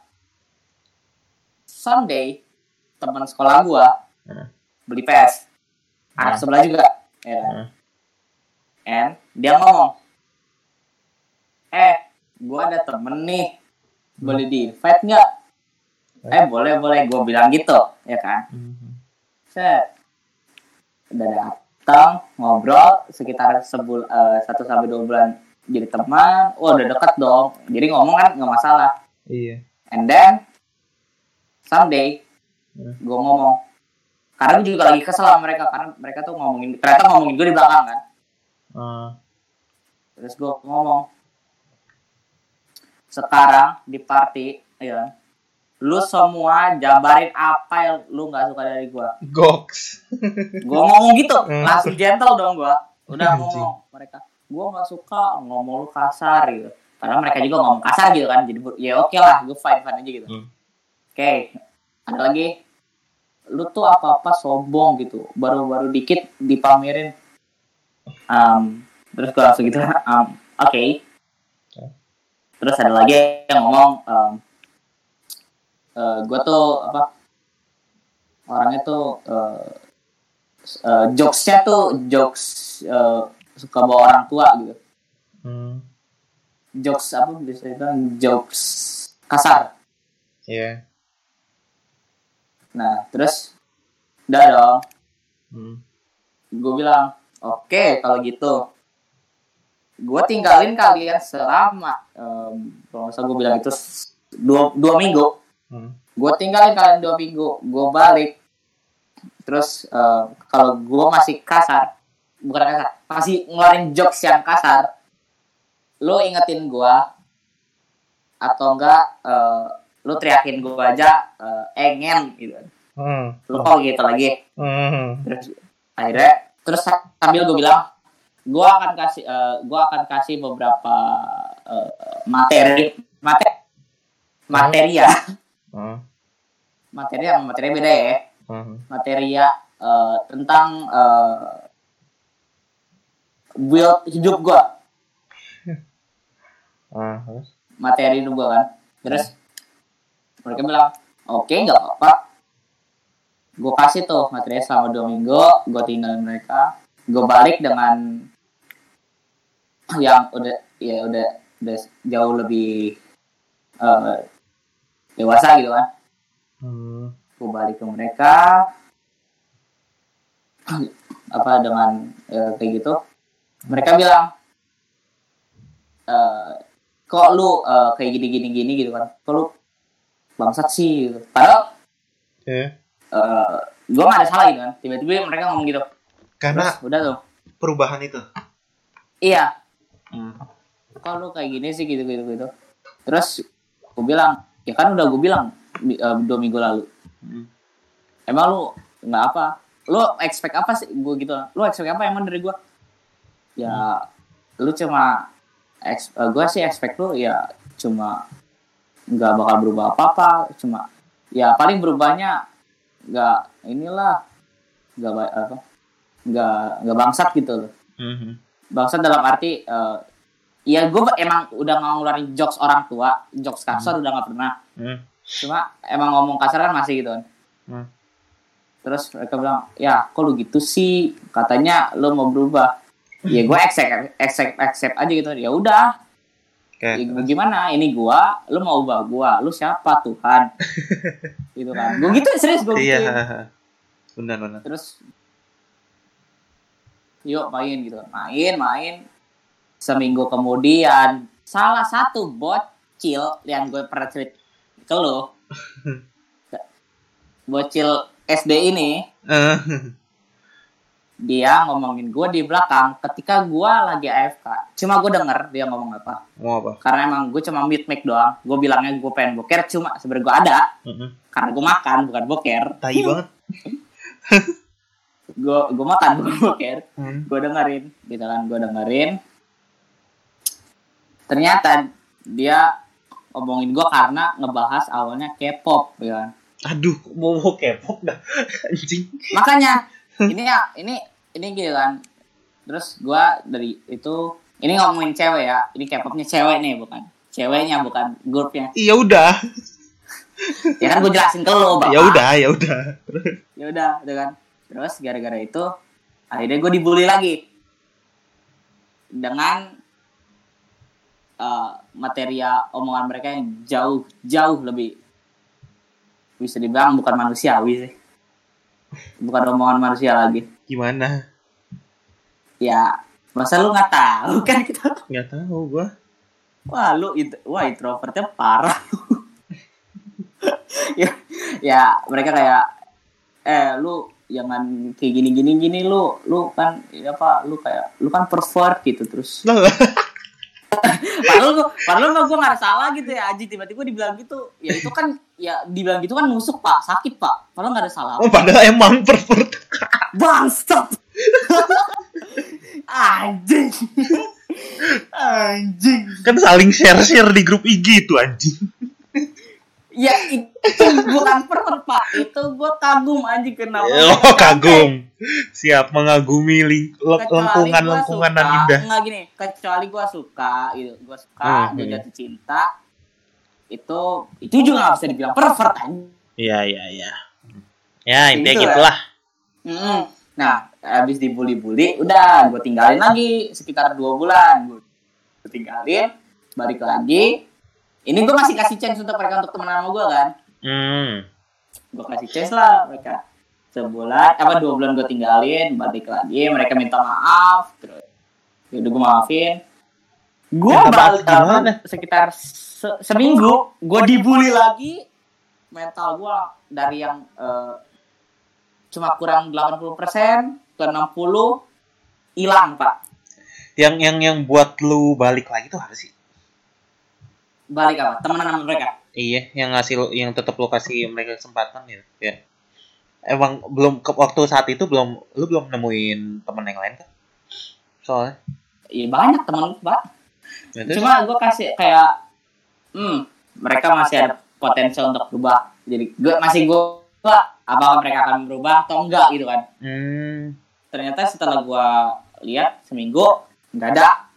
B: someday teman sekolah gua
A: Hmm.
B: beli PS, anak
A: Hmm.
B: sebelah juga, ya?
A: Hmm.
B: And dia ngomong, eh, gua ada temen nih, boleh di invite nggak? Eh, boleh boleh, gua bilang gitu, ya kan?
A: Hmm.
B: Set, udah datang ngobrol sekitar sebul eh, satu sampai dua bulan jadi teman, wah udah deket dong, jadi ngomong kan nggak masalah.
A: Iya.
B: And then someday
A: Hmm.
B: gue ngomong karena gue juga lagi kesel sama mereka karena mereka tuh ngomongin ternyata ngomongin gue di belakang kan
A: Hmm.
B: terus gue ngomong sekarang di party ya lu semua jabarin apa yang lu nggak suka dari gue
A: Goks.
B: gue ngomong gitu
A: Hmm.
B: langsung gentle dong gue udah ngomong mereka gue nggak suka ngomong lu kasar gitu karena mereka juga ngomong kasar gitu kan jadi ya oke lah gue fine fine aja gitu
A: Hmm.
B: Oke ada lagi. Lu tuh apa apa sombong gitu. Baru-baru dikit dipamerin. Um, terus gue langsung gitu. Um, oke. Terus ada lagi yang ngomong um, gue tuh apa orangnya tuh uh, uh, jokesnya tuh jokes uh, suka bawa orang tua gitu.
A: Hmm.
B: jokes apa bisa dibilang? Jokes kasar.
A: Iya.
B: Nah terus? Udah dong.
A: Hmm.
B: gue bilang oke kalau gitu. Gue tinggalin kalian selama em, kalau salah gue bilang itu dua, dua minggu.
A: Hmm.
B: gue tinggalin kalian dua minggu gue balik. Terus eh, kalau gue masih kasar bukan kasar masih ngeluarin jokes yang kasar lo ingetin gue atau enggak eh, lo teriakin gue aja eh, engen gitu
A: Hmm.
B: lo kok gitu lagi
A: Hmm.
B: terus akhirnya terus sambil gue bilang gue akan kasih gue akan kasih beberapa eh, materi materi materi ya
A: Hmm.
B: materi yang materi beda ya
A: Hmm.
B: materi ya eh, tentang eh, build hidup gue
A: Ah, terus?
B: materi hidup gue kan terus mereka bilang oke nggak apa-apa. Gue kasih tuh materinya selama dua minggu gue tinggalin mereka. Gue balik dengan yang udah ya udah udah jauh lebih eh, dewasa gitu kan.
A: Hmm.
B: gue balik ke mereka. Apa dengan eh, kayak gitu. Mereka bilang eh, kok lu eh, kayak gini gini gini gitu kan? Kok lu bangsat sih gitu. padahal
A: Ya.
B: eh gue gak ada salah gitu kan tiba-tiba mereka ngomong gitu
A: Karena
B: Terus, udah tuh
A: perubahan itu.
B: iya
A: Hmm.
B: lu kayak gini sih gitu gitu gitu terus gue bilang ya kan udah gue bilang eh, dua minggu lalu
A: Hmm.
B: emang lu nggak apa lu expect apa sih gue gitu lu expect apa emang dari gue ya lu cuma ex, gue sih expect lu ya cuma nggak bakal berubah apa apa cuma ya paling berubahnya nggak inilah nggak apa nggak nggak bangsat gitu loh.
A: Mhm.
B: bangsat dalam arti eh, ya gue emang udah nggak ngeluarin jokes orang tua jokes kasar udah nggak pernah.
A: Hmm.
B: cuma emang ngomong kasar kan masih gitu kan.
A: Hmm.
B: terus mereka bilang ya kok lu gitu sih? Katanya lu mau berubah. Ya gue accept accept accept aja gitu. Ya udah
A: Oke.
B: ya, gimana ini gua lu mau ubah gua lu siapa Tuhan gitu kan gue gitu serius gue
A: Iya.
B: gitu
A: Benar benar.
B: terus yuk main gitu main main seminggu kemudian salah satu bocil yang gue pernah cerita ke lo bocil SD ini
A: Eh.
B: Dia ngomongin gue di belakang ketika gue lagi AFK cuma gue denger dia ngomong apa
A: Mau apa?
B: karena emang gue cuma mute mic doang gue bilangnya gue pengen boker cuma sebenarnya gue ada
A: Mhm.
B: karena gue makan bukan boker
A: Tai banget.
B: gue gue makan bukan boker
A: Hmm.
B: gue dengerin gitu kan gue dengerin ternyata dia ngomongin gue karena ngebahas awalnya K-pop ya kan.
A: Aduh, mau mau K-pop dah. Anjing.
B: makanya ini ya ini ini gitu kan. Terus gue dari itu ini ngomongin cewek ya. Ini K-popnya cewek nih bukan. Ceweknya bukan grupnya
A: Iya udah.
B: ya kan gue jelasin ke lo bapak.
A: Ya udah, ya udah.
B: ya udah gitu kan. Terus gara-gara itu akhirnya gue dibully lagi. Dengan eh, materia omongan mereka yang jauh jauh lebih bisa dibilang bukan manusiawi sih bukan omongan manusia lagi.
A: Gimana?
B: ya masa lu nggak tahu kan? Kita
A: Nggak tahu gua.
B: wah lu it- wah introvertnya parah. Ya ya mereka kayak eh lu jangan kayak gini gini gini lu lu kan ya apa lu kayak lu kan pervert gitu terus padahal gua padahal mah gua nggak salah gitu ya Aji. Tiba-tiba dibilang gitu. Ya itu kan ya dibilang gitu kan nusuk pak. Sakit pak. Padahal nggak ada salah.
A: Oh, padahal emang pervert.
B: bangsat! Anjing! Anjing
A: Kan saling share-share di grup IG itu anjing.
B: Ya itu bukan pervert pak, itu gue kagum anjing kenapa?
A: Oh, kagum. Siap mengagumi ling- le-
B: Kecuali
A: lengkungan-lengkungan
B: gua
A: dan indah.
B: Enggak gini, kecuali gue suka gitu, gue suka,
A: Hmm,
B: gue
A: iya.
B: jatuh cinta, itu itu juga gak bisa dibilang pervert anjing.
A: Iya, iya, iya. Ya, intinya
B: Gitu ya.
A: gitulah.
B: Mm-mm. Nah, habis dibully-bully, udah gue tinggalin lagi sekitar dua bulan, gue tinggalin, balik lagi. Ini gue masih kasih chance untuk mereka untuk temenan sama gue kan.
A: Hmm.
B: gue kasih chance lah mereka sebulan apa dua bulan gue tinggalin balik lagi mereka minta maaf terus ya udah gue maafin gue balik
A: gimana?
B: sekitar se- seminggu gue dibully lagi mental gue dari yang eh, cuma kurang 80% ke 60 hilang pak
A: Yang yang yang buat lu balik lagi tuh apa sih?
B: Balik apa temenan sama mereka
A: Iya, yang ngasih lu- yang tetap lu kasih mereka kesempatan ya. Ya. Emang belum ke waktu saat itu belum lu belum nemuin temen yang lain kan? Soalnya.
B: Iya banyak temen pak
A: Ya,
B: cuma gue kasih kayak hmm mereka masih ada potensial untuk berubah jadi gue masih gue apakah mereka akan berubah atau enggak gitu kan
A: Hmm.
B: ternyata setelah gue lihat seminggu nggak ada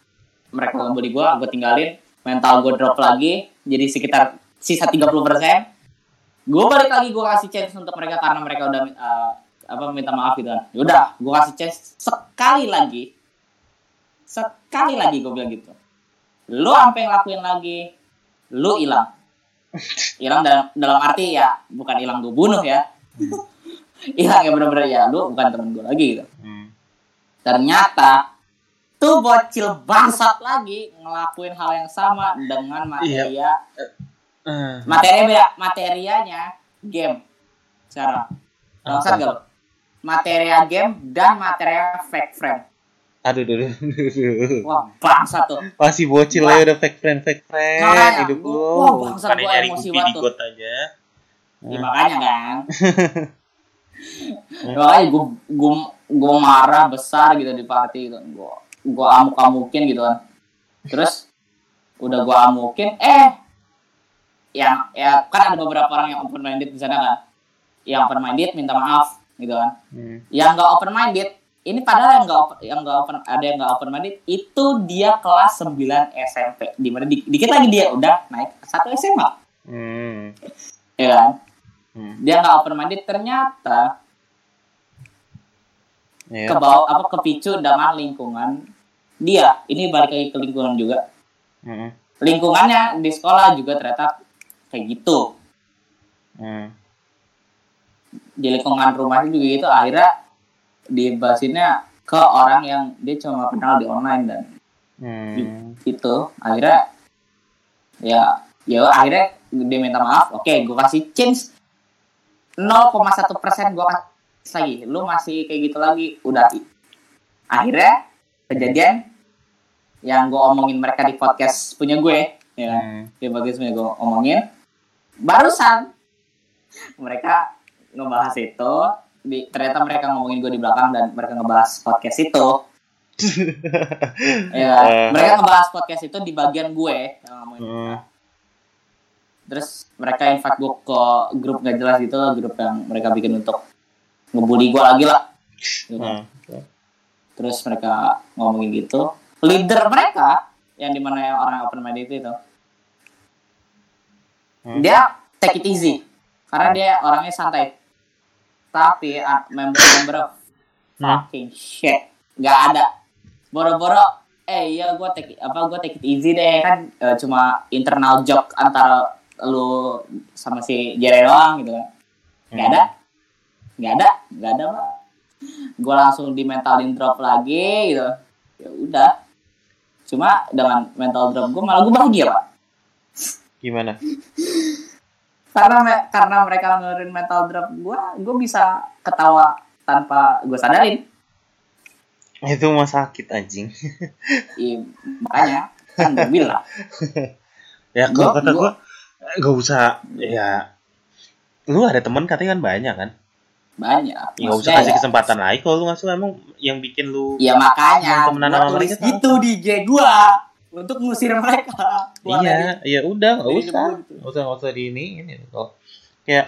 B: mereka ngebully gue gue tinggalin mental gue drop lagi jadi sekitar sisa 30% gue balik lagi gue kasih chance untuk mereka karena mereka udah uh, apa minta maaf gitu kan. Yaudah gue kasih chance sekali lagi. Sekali lagi gue bilang gitu. Lu sampai ngelakuin lagi lu hilang. Hilang dalam dalam arti ya bukan hilang gue bunuh ya. Hilang ya bener-bener ya lu bukan temen gue lagi gitu.
A: Hmm.
B: ternyata itu bocil bangsat. lagi ngelakuin hal yang sama dengan materia.
A: Eh,
B: materi beda materianya game sekarang. Bangsat gak lo materia game dan materia fake friend.
A: Aduh, aduh, aduh, aduh.
B: wah bangsat tuh.
A: Masih bocil ya udah fake friend, fake friend.
B: Makanya,
A: hidup
B: gua-
A: lu.
B: wah, gua
A: nyari
B: emosi
A: bukti di
B: banget tuh.
A: aja.
B: Ya, makanya kan. Makanya gue gue gue marah besar gitu di party gitu gue gue amuk amukin gitu kan terus udah gue amukin eh yang ya kan ada beberapa orang yang open minded di sana kan yang open minded minta maaf gitu kan
A: Hmm.
B: yang nggak open minded ini padahal yang nggak open yang nggak open ada yang nggak open minded itu dia kelas 9 SMP di mana di- dikit lagi dia udah naik satu SMA
A: Hmm.
B: ya kan
A: Hmm.
B: dia nggak open minded ternyata
A: Iya.
B: ke bawah apa kepicu dengan lingkungan dia ini balik lagi ke lingkungan juga
A: Hmm.
B: lingkungannya di sekolah juga ternyata kayak gitu
A: Hmm.
B: di lingkungan rumahnya juga gitu akhirnya dibahasinnya ke orang yang dia cuma kenal di online dan
A: Hmm.
B: itu akhirnya ya ya akhirnya dia minta maaf oke gue kasih change 0,1 persen gue kasih lagi lu masih kayak gitu lagi udah akhirnya kejadian yang gue omongin mereka di podcast punya gue ya
A: Hmm.
B: di podcast punya gue omongin barusan mereka ngebahas itu di, ternyata mereka ngomongin gue di belakang dan mereka ngebahas podcast itu ya
A: Eh.
B: mereka ngebahas podcast itu di bagian gue yang ngomongin
A: Hmm.
B: terus mereka invite gue ke grup gak jelas gitu grup yang mereka bikin untuk ngebully gue lagi lah. Gitu.
A: Hmm.
B: terus mereka ngomongin gitu. Leader mereka yang di mana yang orang open minded itu
A: Hmm.
B: dia take it easy. Karena dia orangnya santai. Tapi member-member
A: Hmm.
B: fucking shit. Nggak ada. Boro-boro eh iya gue take it- apa gue take it easy deh. Kan eh, cuma internal joke antara lu sama si Jere doang gitu kan. Nggak ada nggak ada nggak ada Pak. gue langsung di mentalin drop lagi gitu ya udah cuma dengan mental drop gue malah gue bahagia pak
A: Gimana?
B: karena me- karena mereka ngeluarin mental drop gue gue bisa ketawa tanpa gue sadarin
A: Itu mah sakit anjing.
B: Iya, makanya kan gue bilang
A: Ya kalau kata
B: gua
A: gak usah ya lu ada temen katanya kan banyak kan
B: banyak.
A: Ya gak usah kasih
B: ya-
A: kesempatan lagi kalau lu masuk emang yang bikin lu
B: ya makanya
A: temenan sama mereka
B: gitu di IG gue untuk ngusir mereka.
A: Iya ya udah gak
B: dari
A: usah.
B: gua gitu.
A: gak usah gak usah di ini ini. Kalau kayak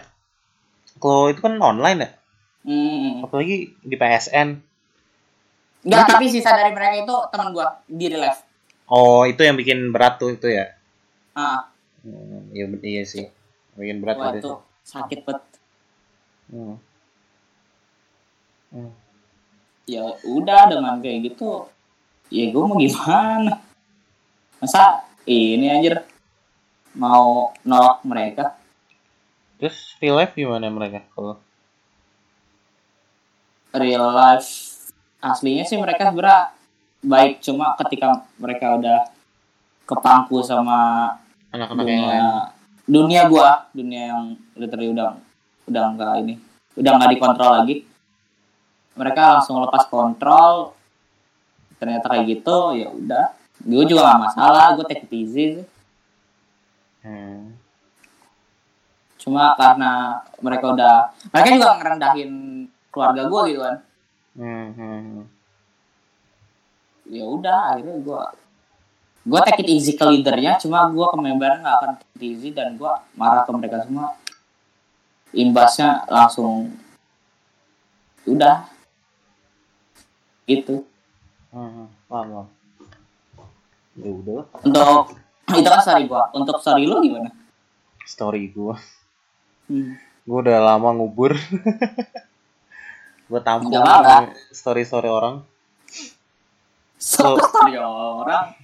A: kalau itu kan online ya?
B: Hmm.
A: apalagi di PSN
B: Enggak, tapi sisa dari mereka itu teman gue di real life
A: oh itu yang bikin berat tuh itu ya?
B: Ah.
A: Hmm, iya iya sih. Bikin berat
B: wah
A: itu.
B: itu sakit banget
A: hmm. Hmm.
B: ya udah dengan kayak gitu ya gue mau gimana? Masa ini anjir mau nolak mereka?
A: Terus real life gimana mereka kalau?
B: Real life aslinya sih mereka sebenarnya baik cuma ketika mereka udah kepangku sama
A: anak-anak yang lain.
B: dunia dunia gua dunia yang literally udah udah enggak ini udah nggak dikontrol lagi mereka langsung lepas kontrol. Ternyata kayak gitu ya udah. Gue juga gak masalah gue take it easy sih.
A: Hmm.
B: cuma karena mereka udah mereka juga ngerendahin keluarga gue gitu kan.
A: Hmm, hmm, hmm.
B: ya udah akhirnya gue gue take it easy ke leadernya cuma gue ke membernya nggak akan take it easy dan gue marah ke mereka semua. Imbasnya langsung udah gitu
A: Hmm, paham, paham. Ya udah
B: untuk itu kan story gue untuk story lu gimana
A: story gua.
B: hmm.
A: Gua udah lama ngubur. gua tampung
B: apa-apa.
A: story-story orang.
B: So, story orang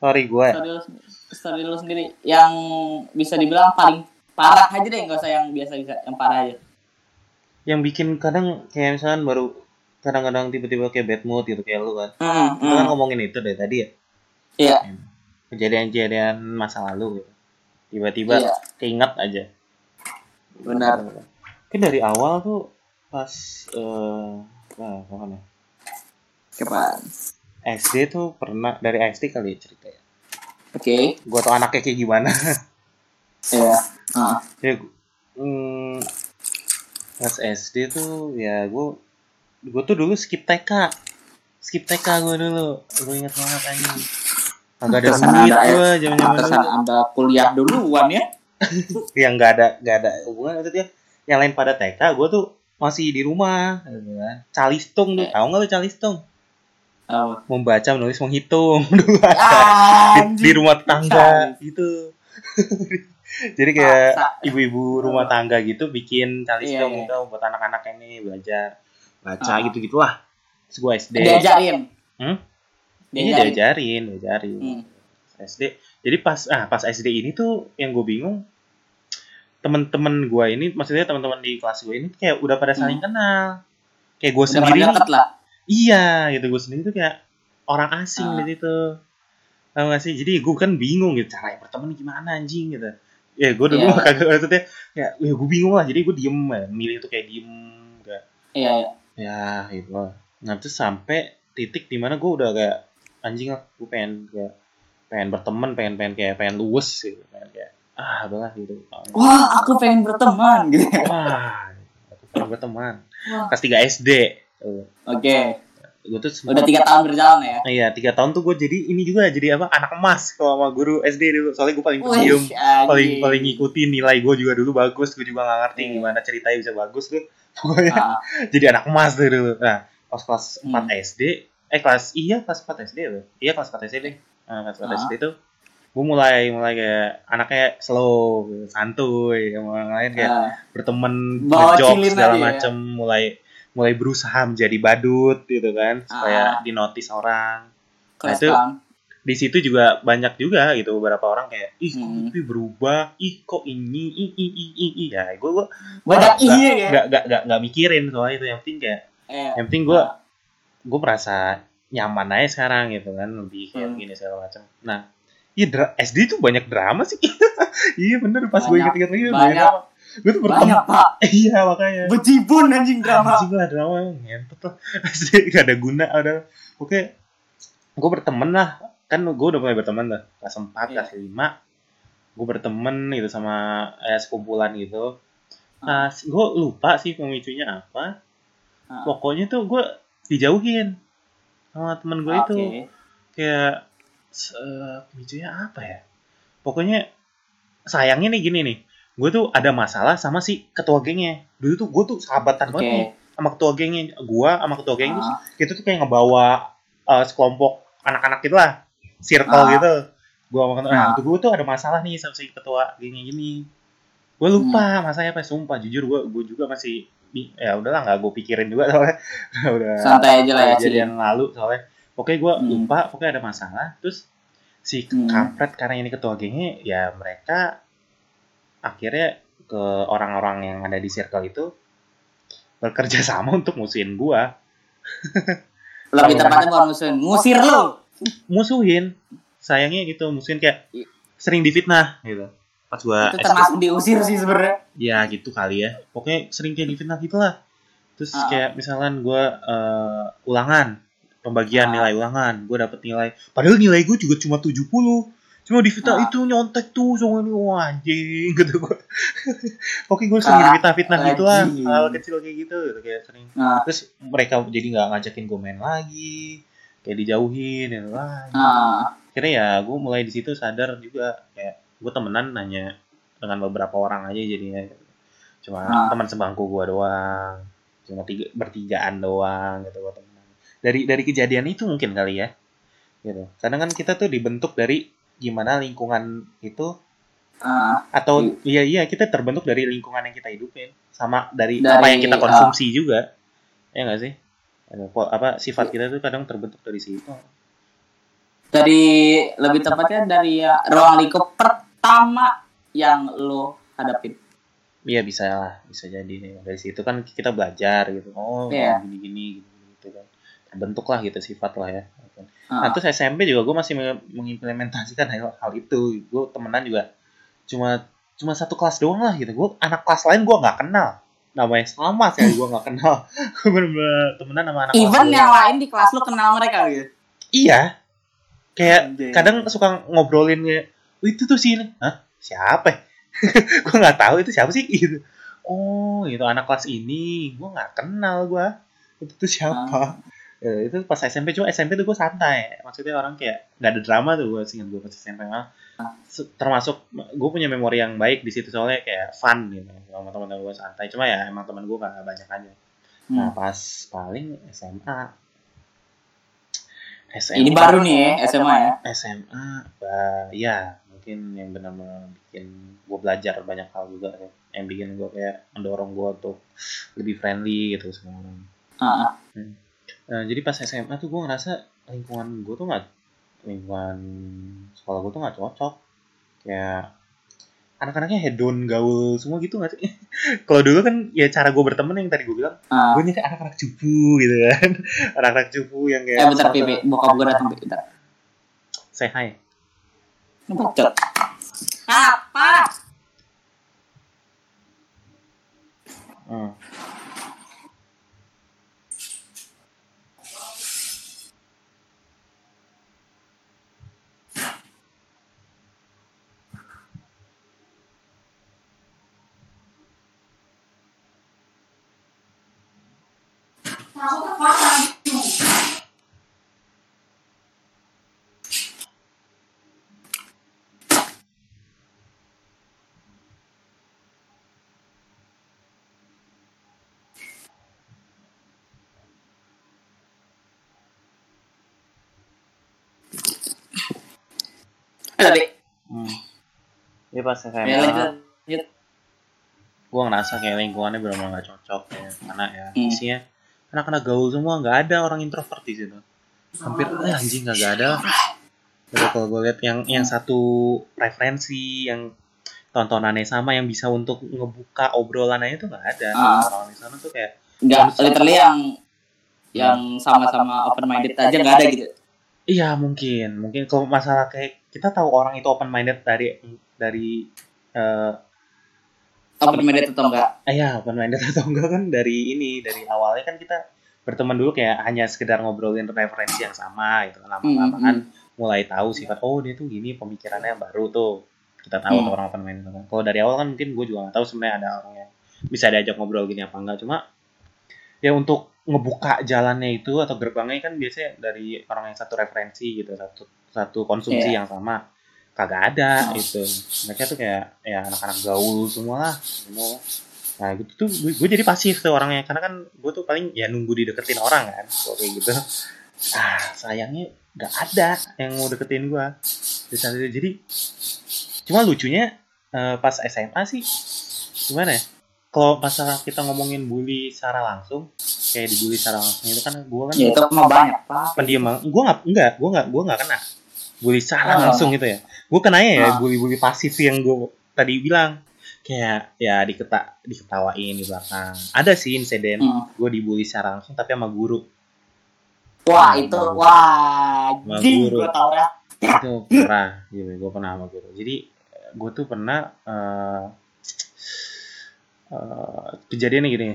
A: Story gue ya.
B: story lu, story lu sendiri yang bisa dibilang paling parah aja deh nggak usah yang biasa bisa yang parah aja
A: Yang bikin kadang kayak misalnya baru kadang-kadang tiba-tiba kayak bad mood gitu kayak lu kan
B: Hmm,
A: kita kan
B: hmm.
A: ngomongin itu dari tadi ya
B: Iya.
A: kejadian-kejadian masa lalu gitu tiba-tiba
B: Iya.
A: keinget aja
B: Benar.
A: kan dari awal tuh pas eh wah, kapan ya
B: Kapan?
A: SD tuh pernah dari SD kali ya cerita ya
B: Oke.
A: gua tau anaknya kayak gimana
B: Iya. Ah.
A: ya mm, pas SD tuh ya gua gua tuh dulu skip TK skip TK gua dulu. Gua inget banget anjing. Agak ada duit
B: ya.
A: gua zaman-zaman
B: Pantesan
A: dulu
B: Anda kuliah duluan ya.
A: yang nggak ada nggak ada hubungan maksudnya yang lain pada TK gue tuh masih di rumah. Gitu kan calistung tuh. Tahu nggak lu calistung?
B: Oh.
A: membaca menulis menghitung. Dulu
B: Ah,
A: di, di rumah tangga gitu. Jadi kayak ibu-ibu rumah tangga gitu bikin calistung
B: Iya, iya.
A: gitu buat anak-anak ini belajar baca
B: Ah.
A: gitu gitulah gue SD
B: Diajarin.
A: Hmm? ini
B: Diajarin.
A: diajarin diajarin
B: Hmm.
A: SD jadi pas ah pas SD ini tuh yang gue bingung temen-temen gue ini maksudnya teman-teman di kelas gue ini kayak udah pada saling kenal kayak gue
B: Hmm.
A: Sendiri
B: lah.
A: iya gitu gue sendiri tuh kayak orang asing
B: Ah.
A: di situ tau gak sih jadi gue kan bingung gitu cara berteman gimana anjing gitu ya gue dulu
B: Iya.
A: kagak maksudnya ya, ya gue bingung lah jadi gue diem ya milih tuh kayak diem kayak
B: Iya, iya.
A: Ya gitu lah nah terus sampai titik di mana gue udah kayak anjing lah gue pengen kayak pengen berteman pengen pengen kayak pengen luwes gitu pengen kayak ah udahlah gitu
B: Wah, aku pengen berteman gitu.
A: wah aku pengen berteman kelas 3 SD tuh.
B: Oke.
A: gue tuh
B: Udah tiga tahun berjalan ya.
A: Iya tiga tahun tuh gue jadi ini juga jadi apa anak emas kalau sama guru SD dulu soalnya gue paling pendiam paling paling ngikutin nilai gue juga dulu bagus gue juga gak ngerti
B: Iya.
A: gimana ceritanya bisa bagus tuh pokoknya
B: Ah,
A: jadi anak emas tuh dulu nah pas kelas
B: Hmm.
A: 4 SD eh kelas iya kelas 4 SD loh iya kelas 4 SD deh nah, kelas 4
B: Ah.
A: SD tuh gue mulai mulai kayak anaknya slow gitu, santuy sama orang lain kayak
B: ah.
A: berteman ngejok segala
B: ya.
A: macem mulai mulai berusaha menjadi badut gitu kan supaya
B: Ah.
A: dinotis orang
B: Kelas
A: itu-
B: tahun.
A: Di situ juga banyak juga gitu beberapa orang kayak ih kok
B: Hmm.
A: tapi berubah ih kok ini ih ih ih ih, ih ya gue gue
B: Banyak iya ya.
A: nggak nggak nggak nggak mikirin soalnya itu yang penting kayak
B: Eh,
A: yang penting gue
B: ah.
A: gue merasa nyaman aja sekarang gitu kan lebih kayak
B: Hmm.
A: begini segala macam nah iya SD tuh banyak drama sih iya bener pas gue
B: Banyak,
A: inget-inget lagi
B: banyak.
A: drama gue tuh
B: banyak pak.
A: iya makanya
B: Bejibun anjing drama.
A: anjing lah drama ngentot lah SD gak ada guna ada oke gue berteman lah kan gue udah mulai berteman lah kelas 4
B: Iya.
A: kelas 5 gue berteman gitu sama eh, sekumpulan gitu. Nah gue lupa sih pemicunya apa.
B: Ah.
A: pokoknya tuh gue dijauhin sama temen gue itu.
B: Oke.
A: kayak eh, pemicunya apa ya? Pokoknya sayangnya nih gini nih. Gue tuh ada masalah sama si ketua gengnya. Dulu tuh gue tuh sahabatan banget nih sama ketua gengnya. Gue sama ketua geng tuh
B: Ah.
A: kita tuh kayak ngebawa eh, sekelompok anak-anak gitu lah circle
B: Ah.
A: gitu gue sama ketua nah
B: Ah.
A: gue tuh ada masalah nih sama si ketua gengnya gini gue lupa
B: Hmm.
A: masanya apa sumpah jujur gue gue juga masih ya udahlah nggak gue pikirin juga soalnya udah
B: Santai aja lah ya,
A: kejadian lalu soalnya pokoknya gue
B: Hmm.
A: lupa pokoknya ada masalah terus si
B: Hmm.
A: kampret karena ini ketua gengnya ya mereka akhirnya ke orang-orang yang ada di circle itu bekerja sama untuk musuhin gua
B: Lebih tepatnya bukan musuhin, ngusir lu.
A: Musuhin. Sayangnya gitu musuhin kayak sering difitnah gitu. Pas gua
B: Itu termasuk diusir sih sebenarnya.
A: ya gitu kali ya. Pokoknya sering kayak difitnah gitu lah. Terus
B: Ah.
A: kayak misalkan gua eh, ulangan pembagian
B: Ah.
A: nilai ulangan gua dapet nilai. Padahal nilai gua juga cuma 70 cuma difitnah
B: Ah.
A: itu nyontek tuh soalnya ini wah anjing gitu gua. Pokoknya gua sering
B: Ah,
A: difitnah-fitnah gitu lah hal kecil kayak gitu gitu kayak sering.
B: Nah,
A: terus mereka jadi nggak ngajakin gue main lagi kayak dijauhin ya lah
B: nah,
A: akhirnya ya gue mulai di situ sadar juga kayak gue temenan hanya dengan beberapa orang aja jadinya. Cuma
B: Ah.
A: teman sebangku gue doang cuma tiga bertigaan doang gitu gue temenan. Dari dari kejadian itu mungkin kali ya gitu. Karena kan kita tuh dibentuk dari gimana lingkungan itu
B: ah,
A: atau iya iya kita terbentuk dari lingkungan yang kita hidupin sama dari,
B: Dari,
A: apa yang kita
B: ah.
A: konsumsi juga. Ya nggak sih apa sifat kita tuh kadang terbentuk dari situ.
B: Dari lebih tepatnya dari ya, ruang lingkup pertama yang lo hadapin.
A: iya bisa lah bisa jadi dari situ kan kita belajar gitu. Oh
B: Iya.
A: gini gini gitu kan. Terbentuk lah gitu sifat lah ya.
B: Ah.
A: nah terus SMP juga gue masih meng- mengimplementasikan hal, hal itu. Gue temenan juga cuma cuma satu kelas doang lah gitu. Gue anak kelas lain gue nggak kenal namanya sama sekali gue nggak kenal. Bener-bener temenan sama anak
B: Even yang lain di kelas lu kenal mereka gitu.
A: iya. Kayak
B: Anjing.
A: kadang suka ngobrolin kayak "Oh, itu tuh sih hah? Siapa ya? gue nggak tahu itu siapa sih. Gitu. Oh itu anak kelas ini. Gue nggak kenal gue itu tuh siapa? Ya, itu pas SMP cuma SMP tuh gue santai. Maksudnya orang kayak nggak ada drama tuh gue ingat gue pas SMP mah. Se- termasuk gue punya memori yang baik di situ soalnya kayak fun gitu sama teman-teman gue santai. Cuma ya emang teman gue gak banyak aja. Nah
B: Hmm.
A: pas paling SMA SMA
B: Ini baru nih ya SMA ya.
A: SMA bah, ya mungkin yang benar-benar bikin gue belajar banyak hal juga ya. yang bikin gue kayak mendorong gue untuk lebih friendly gitu sama orang
B: Ah,
A: Nah, jadi pas SMA tuh gue ngerasa lingkungan gue tuh nggak lingkungan sekolah gue tuh nggak cocok kayak anak-anaknya hedon gaul semua gitu nggak sih kalau dulu kan ya cara gue berteman yang tadi gue bilang
B: ah.
A: gue kayak anak-anak cupu gitu kan anak-anak cupu yang kayak
B: Eh bentar Pipi, bokap gue datang. Bentar.
A: say hi
B: Bacot. Apa?
A: Hmm.
B: Eh tapi,
A: Hmm. Ya pas SMA
B: ya lanjut.
A: gue ngerasa kayak lingkungannya benar-benar gak cocok ya karena ya
B: Hmm.
A: isinya anak-anak gaul semua nggak ada orang introvert di situ hampir eh, anjing nggak ada. Jadi kalau gue lihat yang yang satu referensi yang tontonannya sama yang bisa untuk ngebuka obrolannya itu nggak ada
B: Ah.
A: orang di sana tuh kayak
B: Enggak, literally yang yang sama-sama open minded aja nggak ada gitu.
A: Iya mungkin. Mungkin kalau masalah kayak kita tahu orang itu open minded dari dari eh
B: Open minded atau enggak?
A: Eh, ya open minded atau enggak kan dari ini dari awalnya kan kita berteman dulu kayak hanya sekedar ngobrolin referensi yang sama gitu
B: Hmm,
A: lama-lama kan mulai tahu sifat oh dia tuh gini pemikirannya yang baru tuh. Kita tahu
B: Hmm.
A: tuh orang open minded kan kalau dari awal kan mungkin gue juga nggak tahu sebenarnya ada orang yang bisa diajak ngobrol gini apa enggak. Cuma ya untuk ngebuka jalannya itu atau gerbangnya kan biasanya dari orang yang satu referensi gitu satu satu konsumsi
B: Iya.
A: yang sama kagak ada
B: Oh.
A: itu mereka tuh kayak ya anak-anak gaul semua lah semua nah gitu tuh gue, gue jadi pasif tuh orangnya karena kan gue tuh paling ya nunggu dideketin orang kan kayak gitu ah sayangnya nggak ada yang mau deketin gue jadi cuma lucunya eh, pas SMA sih gimana ya kalau masalah kita ngomongin bully secara langsung kayak dibully secara langsung itu kan gue kan
B: Ya itu mah banyak pak.
A: pendiam banget gue nggak enggak gue nggak gue nggak kena bully secara
B: Oh.
A: langsung gitu ya gue kenanya ya
B: Ah.
A: bully bully pasif yang gue tadi bilang kayak ya diketa diketawain di belakang ada sih insiden
B: Hmm.
A: gue dibully secara langsung tapi sama guru
B: Wah itu wah
A: Sama guru.
B: gue tau dah.
A: itu pernah gitu gue pernah sama guru jadi gue tuh pernah eh eh, kejadiannya gini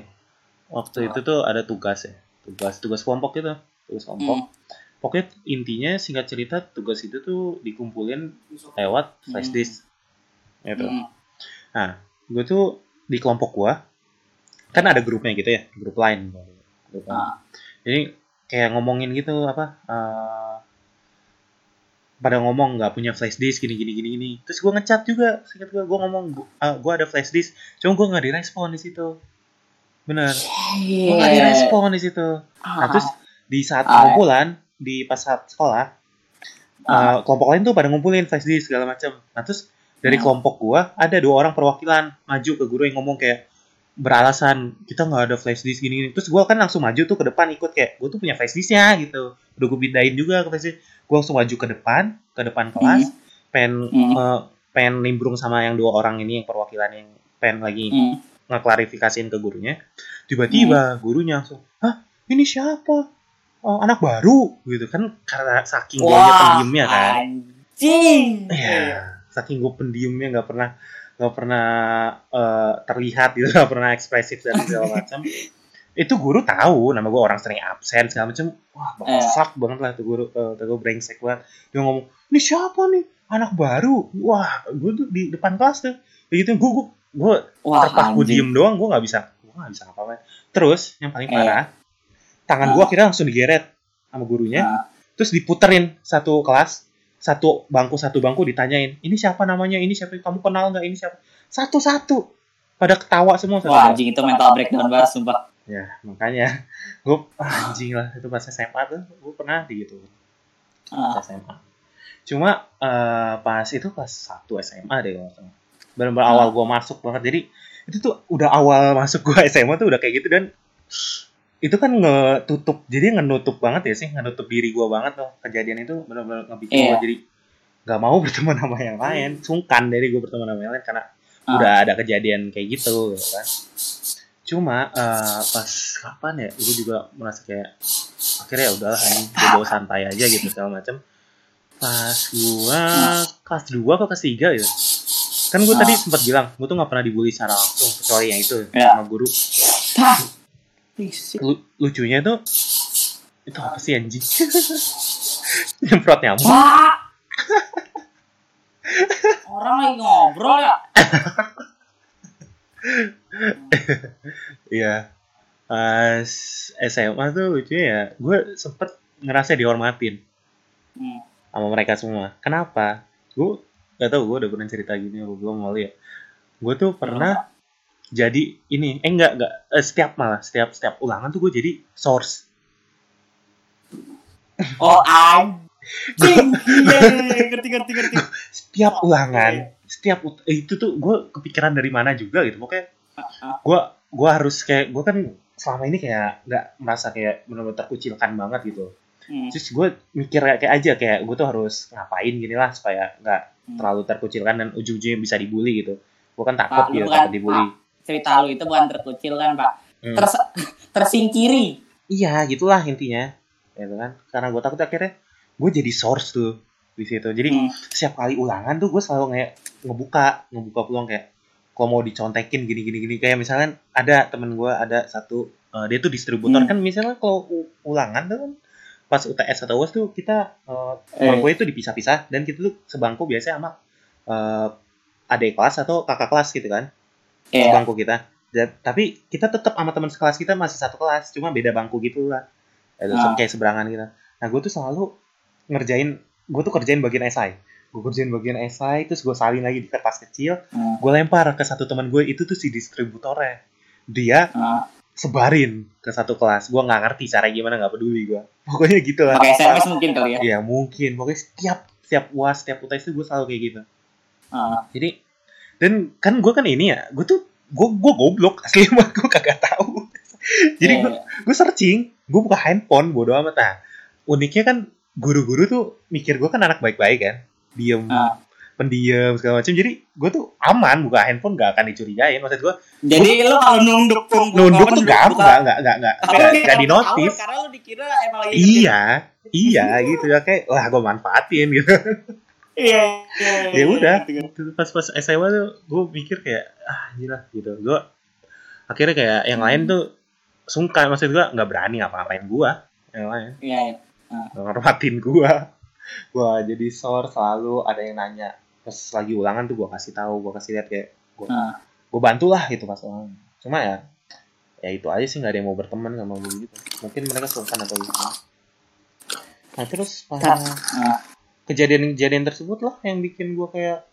A: waktu itu tuh ada tugas ya tugas tugas kelompok gitu tugas kelompok
B: Hmm.
A: pokoknya intinya singkat cerita tugas itu tuh dikumpulin lewat flash
B: Hmm.
A: disk gitu
B: Hmm.
A: gue tuh di kelompok gua kan ada grupnya gitu ya grup lain grup.
B: Ah.
A: jadi kayak ngomongin gitu apa eh, pada ngomong nggak punya flash disk gini gini gini gini terus gua ngechat juga singkat gua gua ngomong "Bu- ah, gua ada flash disk cuma gua nggak direspon di situ bener gua nggak direspon di situ nah
B: Ah.
A: terus di saat
B: Ah.
A: pengumpulan di pas saat sekolah
B: Ah.
A: eh, kelompok lain tuh pada ngumpulin flash disk segala macam nah terus dari
B: Hmm.
A: kelompok gua ada dua orang perwakilan maju ke guru yang ngomong kayak beralasan kita nggak ada flash disk gini, gini terus gua kan langsung maju tuh ke depan ikut kayak gua tuh punya flash disknya gitu udah gue pindahin juga ke flash disk gua langsung maju ke depan ke depan kelas pengen
B: Hmm.
A: eh, pengen nimbrung sama yang dua orang ini yang perwakilan yang pengen lagi
B: Hmm.
A: Ngeklarifikasiin ke gurunya. Tiba-tiba gurunya langsung hah? Ini siapa? Oh, anak baru? Gitu kan karena saking gue
B: Wah,
A: pendiemnya kan.
B: Anjing.
A: Iya, saking gue pendiemnya nggak pernah nggak pernah eh, terlihat gitu nggak pernah ekspresif dan segala macam. Itu guru tahu nama gue orang sering absen segala macam. Wah bangsat banget lah tuh guru uh, gue brengsek banget. Dia ngomong ini siapa nih? Anak baru. Wah gue tuh di depan kelas tuh. Kayak gitu gue gue gue
B: anjing.
A: diem doang gue nggak bisa gue nggak bisa apa-apa terus yang paling
B: Eh.
A: parah tangan gue akhirnya langsung digeret sama gurunya.
B: Nah,
A: terus diputerin satu kelas satu bangku satu bangku ditanyain ini siapa namanya? Ini siapa? Kamu kenal nggak? Ini siapa? Satu satu pada ketawa semua satu
B: Wah, anjing itu mental breakdown banget sumpah.
A: ya makanya. Gue anjing lah itu pas SMA tuh gue pernah di gitu.
B: Ah,
A: SMA cuma eh, pas itu kelas 1 SMA deh kalau. Benar-benar awal gue masuk banget. Jadi itu tuh udah awal masuk gue SMA tuh udah kayak gitu. Dan itu kan ngetutup jadi ngenutup banget ya sih. Ngenutup diri gue banget tuh. Kejadian itu benar-benar ngebikin
B: Iya.
A: gue jadi nggak mau berteman sama yang lain. Sungkan dari gue berteman sama yang lain karena
B: Ah.
A: udah ada kejadian kayak gitu gitu kan. Cuma eh, pas kapan ya gue juga merasa kayak akhirnya ya udahlah ini gue bawa santai aja gitu segala macam pas gua kelas 2 atau kelas 3 gitu kan gue tadi sempat bilang gue tuh nggak pernah dibully secara langsung kecuali yang itu
B: Ya.
A: sama guru. Lu- lucunya tuh itu apa sih anjing nyemprot nyamuk.
B: Orang lagi ngobrol ya.
A: Iya. Pas SMA tuh lucunya ya, gue sempet ngerasa dihormatin
B: Hmm.
A: sama mereka semua. Kenapa? Gue gak tau gue udah pernah cerita gini apa belum kali ya. Gue tuh pernah jadi ini, eh enggak enggak eh, setiap malah setiap setiap ulangan tuh gue jadi source.
B: Oh, anjing. Iya, ngerti ngerti ngerti.
A: Setiap
B: Oh,
A: ulangan,
B: iya.
A: setiap ut- eh, itu tuh gue kepikiran dari mana juga gitu. Pokoknya
B: Ah,
A: gue gue harus kayak gue kan selama ini kayak nggak merasa kayak benar-benar terkucilkan banget gitu.
B: Hmm.
A: terus gue mikir kayak, kayak aja kayak gue tuh harus ngapain gini lah supaya nggak
B: Hmm.
A: terlalu terkucilkan dan ujung-ujungnya bisa dibully gitu gue kan
B: Pak,
A: takut
B: lu
A: gitu
B: bukan-
A: takut dibully
B: Cerita lu itu bukan terkucil kan, Pak?
A: Hmm.
B: Ters- tersingkiri.
A: iya gitulah intinya gitu kan karena gue takut akhirnya gue jadi source tuh di situ jadi
B: Hmm.
A: setiap kali ulangan tuh gue selalu kayak ngebuka ngebuka peluang kayak kalau mau dicontekin gini gini gini kayak misalnya ada temen gue ada satu eh, dia tuh distributor
B: Hmm.
A: kan misalnya kalau ulangan tuh kan pas UTS atau UAS tuh kita eh,
B: Eh.
A: bangku itu dipisah-pisah dan kita tuh sebangku biasanya sama eh, adik kelas atau kakak kelas gitu kan
B: Iya.
A: bangku kita Dan- tapi kita tetap sama teman sekelas kita masih satu kelas cuma beda bangku gitu lah Itu
B: Ah.
A: kayak seberangan gitu nah gue tuh selalu ngerjain gue tuh kerjain bagian esai gue kerjain bagian esai terus gue salin lagi di kertas kecil
B: Hmm.
A: gue lempar ke satu teman gue itu tuh si distributornya dia
B: Ah.
A: Sebarin ke satu kelas. Gue nggak ngerti cara gimana nggak peduli gue pokoknya gitu lah.
B: Pakai SMS mungkin kali ya.
A: Iya mungkin. Pokoknya setiap setiap uas setiap UTS tuh gue selalu kayak gitu.
B: Ah.
A: jadi dan kan gue kan ini ya gue tuh gue gue goblok asli mah gue kagak tahu. Jadi gue
B: Iya.
A: gue searching gue buka handphone bodo amat. Nah uniknya kan guru-guru tuh mikir gue kan anak baik-baik kan. Diem.
B: Ah.
A: Pendiam segala macam. Jadi gue tuh aman buka handphone gak akan dicurigain. Maksud gue
B: Jadi lu kalau nunduk pun
A: nunduk tuh gak gak gak gak gak gak, di notice
B: Karena lu dikira emang lagi
A: iya iya gitu. Ya kayak lah gue manfaatin gitu.
B: Iya.
A: ya udah pas pas SMA tuh gue mikir kayak ah gila gitu. Gue akhirnya kayak yang lain tuh sungkan. Maksud gue nggak berani ngapa-ngapain gue yang lain.
B: Iya, iya.
A: ngormatin gue gue jadi sor selalu ada yang nanya pas lagi ulangan tuh gue kasih tahu gue kasih lihat kayak gue
B: Ah.
A: gue bantulah gitu pas ulangan. Cuma ya ya itu aja sih nggak ada yang mau berteman sama gue gitu. Mungkin mereka sungkan atau gitu. Nah terus pas kejadian-kejadian tersebut lah yang bikin gue kayak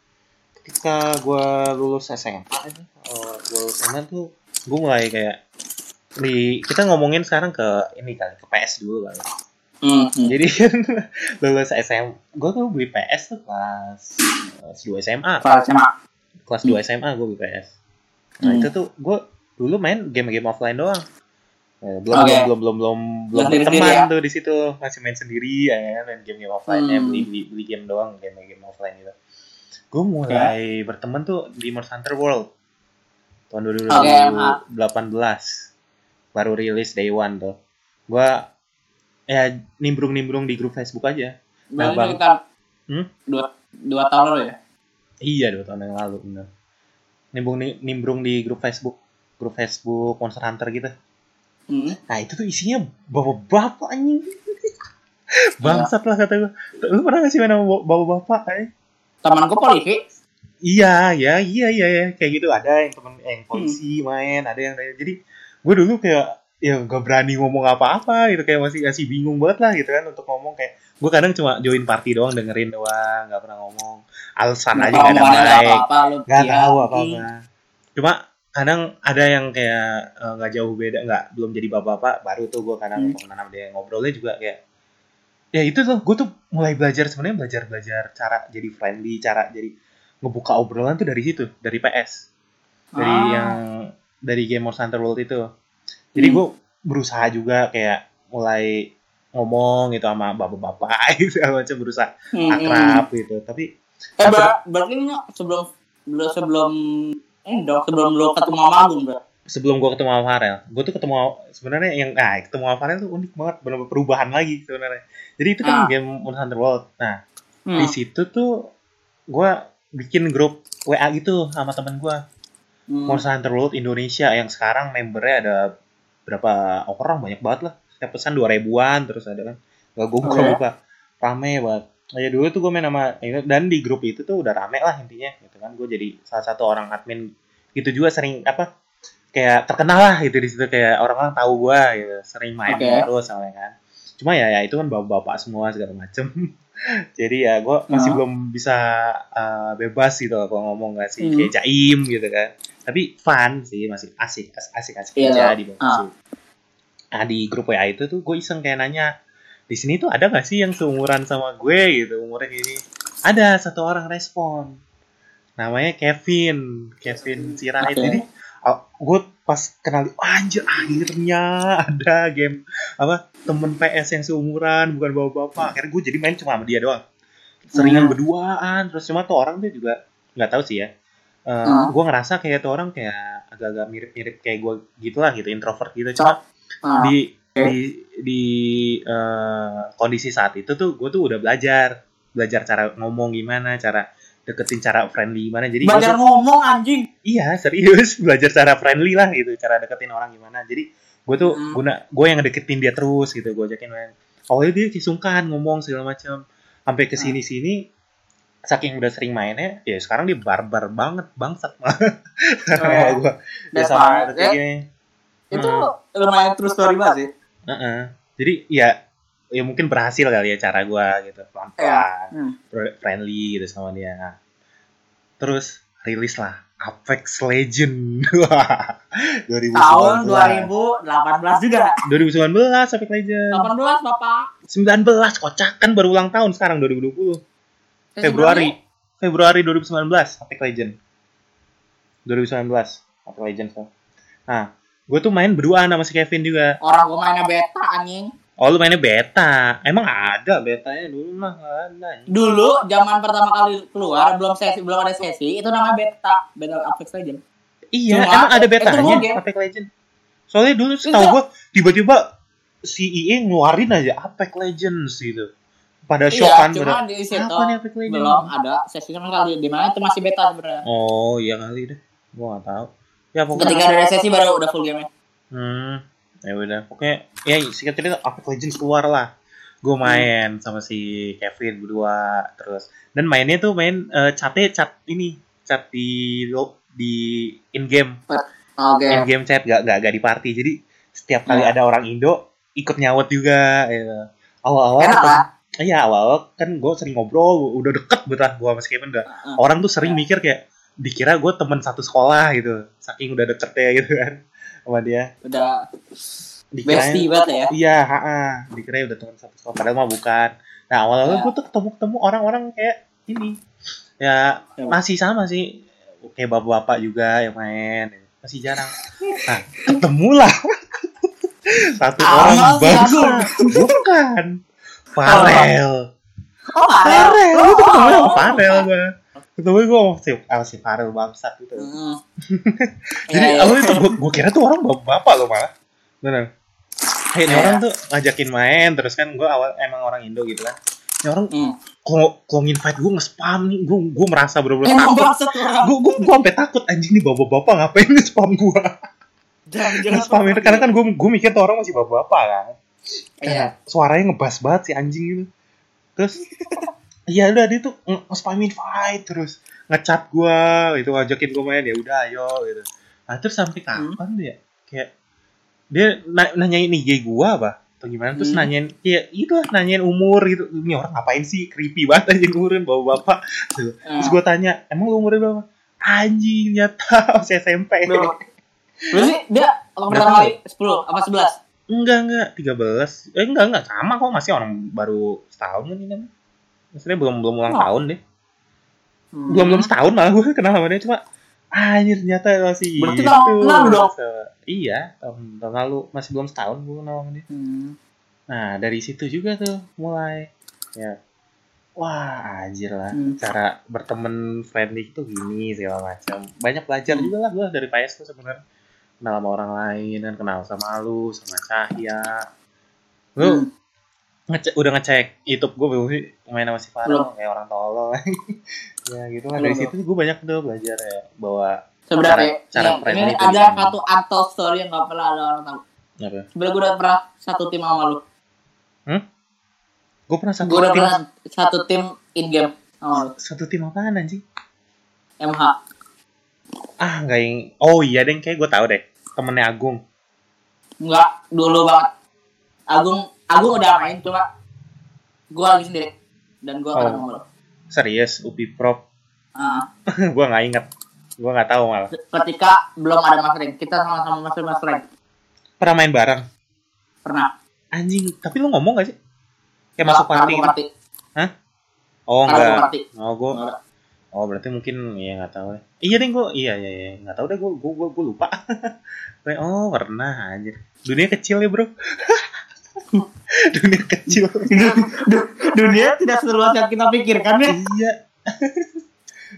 A: ketika gue lulus SMA gue lulus SMA tuh gue mulai kayak di kita ngomongin sekarang ke ini kali ke PS dulu kali
B: Hmm,
A: jadi kan lulus SMA gue tuh beli PS tuh kelas kelas 2 SMA
B: Kalau SMA.
A: kelas 2 SMA gue beli PS nah
B: Hmm.
A: itu tuh gue dulu main game-game offline doang Eh, belum,
B: Oke.
A: belum belum belum belum
B: Sendiri-sendiri
A: berteman
B: ya?
A: tuh di situ masih main sendiri ya main game-game offline ya
B: Hmm.
A: beli, beli beli game doang game game offline gitu gue mulai berteman tuh di Monster Hunter World tahun
B: Oke,
A: 2018 baru rilis day one tuh gue ya nimbrung-nimbrung di grup Facebook aja.
B: Berarti
A: Bang.
B: sekitar
A: Hmm?
B: dua dua tahun lalu ya.
A: Iya dua tahun yang lalu bener. Nimbrung nimbrung di grup Facebook, grup Facebook Monster Hunter gitu.
B: Hmm.
A: Nah itu tuh isinya bapak-bapak anjing. Bangsat lah kata gue. Lu pernah gak sih main sama bapak-bapak? Eh?
B: Teman gue polisi.
A: Iya, ya, iya, iya, ya. kayak gitu ada yang temen yang polisi main, ada yang jadi gue dulu kayak ya gak berani ngomong apa-apa gitu kayak masih masih bingung banget lah gitu kan untuk ngomong kayak gue kadang cuma join party doang dengerin doang nggak pernah ngomong alasan aja gak ada
B: Omongannya nggak
A: tahu apa apa cuma kadang ada yang kayak eh, nggak jauh beda nggak belum jadi bapak-bapak baru tuh gue kadang
B: Hmm.
A: temenan sama dia ngobrolnya juga kayak ya itu tuh gue tuh mulai belajar sebenarnya belajar belajar cara jadi friendly cara jadi ngebuka obrolan tuh dari situ dari PS dari
B: Ah.
A: yang dari game Monster Hunter World itu jadi
B: Hmm.
A: gue berusaha juga kayak mulai ngomong gitu sama bapak-bapak gitu macam berusaha
B: Hmm, hmm.
A: akrab gitu tapi
B: Eh, ber berarti sebelum belum sebelum eh dong sebelum lu ketemu sama Agung, Bro.
A: sebelum gue ketemu sama Farel, gue tuh ketemu sebenarnya yang nah ketemu sama Farel tuh unik banget, benar perubahan lagi sebenarnya. Jadi itu kan
B: Ah.
A: game World. Nah
B: Hmm.
A: di situ tuh gue bikin grup WA gitu sama temen gue
B: Hmm.
A: Monster Hunter World Indonesia yang sekarang membernya ada berapa orang banyak banget lah. Setiap pesan dua ribuan terus ada kan. Gak gue buka
B: Oke.
A: buka rame banget. Ya dulu tuh gue main sama dan di grup itu tuh udah rame lah intinya gitu kan. Gue jadi salah satu orang admin gitu juga sering apa kayak terkenal lah gitu di situ kayak orang-orang tahu gue gitu sering main
B: Oke.
A: terus soalnya kan. Cuma ya ya itu kan bapak-bapak semua segala macem. Jadi ya gue masih
B: Ah.
A: belum bisa uh, bebas gitu kalau ngomong gak sih
B: Hmm.
A: kayak jaim gitu kan. Tapi fun sih masih asik as- asik asik
B: Iya,
A: aja di
B: Ah.
A: Nah di grup WA itu tuh gue iseng kayak nanya di sini tuh ada gak sih yang seumuran sama gue gitu umurnya gini. Ada satu orang respon. Namanya Kevin, Kevin Sirait.
B: Oke.
A: Jadi gue pas kenal, "Wah, anjir akhirnya ada game apa temen PS yang seumuran bukan bapak-bapak. Akhirnya gue jadi main cuma sama dia doang. Seringan
B: Hmm.
A: berduaan terus cuma tuh orang tuh juga nggak tahu sih ya. Eh,
B: Hmm.
A: Gue ngerasa kayak tuh orang kayak agak-agak mirip-mirip kayak gue gitulah gitu introvert gitu. Cuma
B: Ah.
A: di di di eh, kondisi saat itu tuh gue tuh udah belajar belajar cara ngomong gimana cara deketin cara friendly gimana jadi
B: Belajar
A: tuh-
B: ngomong anjing.
A: iya serius belajar cara friendly lah gitu cara deketin orang gimana jadi gue tuh
B: Hmm.
A: guna gue yang deketin dia terus gitu gue ajakin main awalnya dia sungkan ngomong segala macam sampai ke sini sini saking udah sering mainnya ya sekarang dia barbar banget bangsat mah
B: Oh, ya.
A: gue
B: That's
A: sama kayak gini
B: Itu
A: Hmm.
B: lumayan true story banget sih.
A: Heeh. Jadi ya ya mungkin berhasil kali ya cara gua gitu pelan-pelan,
B: Hmm.
A: fr- friendly gitu sama dia. Nah, terus rilis lah Apex Legend. Wah, 2019.
B: Tahun 2018 juga.
A: 2019 Apex Legend.
B: 18 Bapak.
A: 19 kocak kan baru ulang tahun sekarang 2020.
B: Eh,
A: Februari. Februari 2019 Apex Legend. 2019 Apex Legend. tuh. Nah, gue tuh main berdua sama si Kevin juga.
B: Orang gue mainnya beta anjing.
A: Oh lu mainnya beta. Emang ada betanya dulu mah ada.
B: Dulu zaman pertama kali keluar belum sesi belum ada sesi itu namanya beta beta Apex Legend.
A: Iya,
B: Cuma,
A: emang ada betanya. Apex Legend. Soalnya dulu setahu gua tiba-tiba si EA ngeluarin aja Apex Legends gitu. Pada shock
B: Iya,
A: kan
B: cuma di situ belum ada sesi kan kali di mana itu masih beta sebenarnya.
A: Oh, iya kali deh. Gua nggak tahu. Ya pokoknya
B: Ketika ada sesi baru udah full game.
A: Hmm, ya udah. Pokoknya ya singkat cerita Apex Legends keluar lah. Gue main sama si Kevin berdua terus dan mainnya tuh main eh, chatnya chat ini chat di lo- di in game
B: Oke.
A: in game chat gak, gak, gak di party jadi setiap kali
B: Ya.
A: ada orang Indo ikut nyawet juga ya. awal-awal
B: Enak
A: kan-
B: lah.
A: Iya awal kan gue sering ngobrol udah deket betul gue sama si Kevin udah
B: Heeh.
A: orang tuh sering mikir kayak dikira gue temen satu sekolah gitu saking udah deketnya gitu kan sama dia
B: Udah bestie banget ya.
A: Iya, ha dikira udah teman satu sekolah, padahal mah bukan. Nah, awal-awal
B: Ya.
A: gue tuh ketemu-ketemu orang-orang kayak ini. Ya,
B: Ya.
A: masih sama sih. Kayak bapak-bapak juga yang main. Masih jarang. Nah, ketemulah. Satu
B: Amal
A: orang bangsa. Bukan. Farel.
B: Oh,
A: Farel.
B: Farel.
A: Itu ketemu sama
B: Oh.
A: Farel gue. Ketemu gue sama si, sama si Farel bangsat gitu.
B: Heeh.
A: Jadi
B: iya.
A: awalnya tuh gue, gue kira tuh orang bapak-bapak loh malah. Bener. kayak ini
B: Iya.
A: orang tuh ngajakin main terus kan gue awal emang orang Indo gitu kan ini orang
B: Hmm.
A: kalau kalau nginvite gue nge-spam nih gue gue merasa bener-bener takut gue gue gue sampai takut anjing nih bapak-bapak ngapain nge-spam gue
B: Jangan jangan
A: nge-spam itu karena kan gue gue mikir tuh orang masih bapak-bapak kan
B: Iya.
A: suaranya ngebas banget si anjing gitu terus iya udah dia tuh nge- nge-spam invite terus ngechat gue itu ngajakin gue main ya udah ayo gitu nah terus sampai
B: Hmm.
A: kapan dia kayak dia na- nanyain IG gue apa atau gimana terus
B: Hmm.
A: nanyain ya itu lah nanyain umur gitu ini orang ngapain sih creepy banget anjing umurin bawa bapak gitu. terus gue tanya emang lu umurnya berapa anjing nyata masih SMP
B: Bro. Berarti dia
A: Berapa?
B: pertama kali 10 apa 11?
A: Enggak, enggak. 13. Eh, enggak, enggak. Sama kok. Masih orang baru setahun kan ini. Maksudnya belum belum ulang
B: Oh.
A: tahun deh.
B: Hmm.
A: Belum belum setahun malah gue kenal sama dia. Cuma, anjir ternyata masih
B: Berarti
A: gitu.
B: tahun lalu dong?
A: Iya, tahun, tahun lalu. Masih belum setahun gue kenal sama dia.
B: Hmm.
A: Nah, dari situ juga tuh mulai. Ya. Wah, anjir lah.
B: Hmm.
A: Cara berteman friendly itu gini segala macam. Banyak belajar
B: Hmm.
A: juga lah gue dari PS tuh sebenarnya. Kenal sama orang lain kan, kenal sama lu, sama Cahya. Lu
B: Hmm.
A: ngecek udah ngecek YouTube gue belum sih main sama si. Farel kayak orang tolol ya gitu lah dari situ gue banyak tuh belajar ya bahwa
B: Sebenarnya
A: Cara- cara friendly
B: ini ada satu untold story yang gak pernah ada orang tahu.
A: apa
B: Sebenarnya gue udah pernah satu tim sama lu.
A: gue pernah satu
B: Gue udah
A: tim
B: pernah satu tim in game sama lu.
A: satu tim apaan anjing
B: MH.
A: ah nggak yang oh iya deh kayak gue tahu deh temennya Agung
B: Enggak, dulu banget. Agung Agung udah main cuma gue lagi sendiri dan gue
A: Oh.
B: sama lu.
A: serius Upi Prop
B: Ah,
A: gue nggak inget gue nggak tahu malah
B: ketika belum ada mas rank, kita sama-sama masuk mas rank.
A: pernah main bareng
B: Pernah.
A: anjing tapi lu ngomong gak sih kayak masuk party gitu?
B: party.
A: oh enggak oh gue. Oh berarti mungkin ya nggak tahu deh. Iya deh gue iya iya iya nggak tahu deh gue gue gue, gue lupa. Kayak, oh pernah anjir. Dunia kecil ya bro. Dunia kecil.
B: Dunia tidak seluas yang kita pikirkan ya.
A: iya.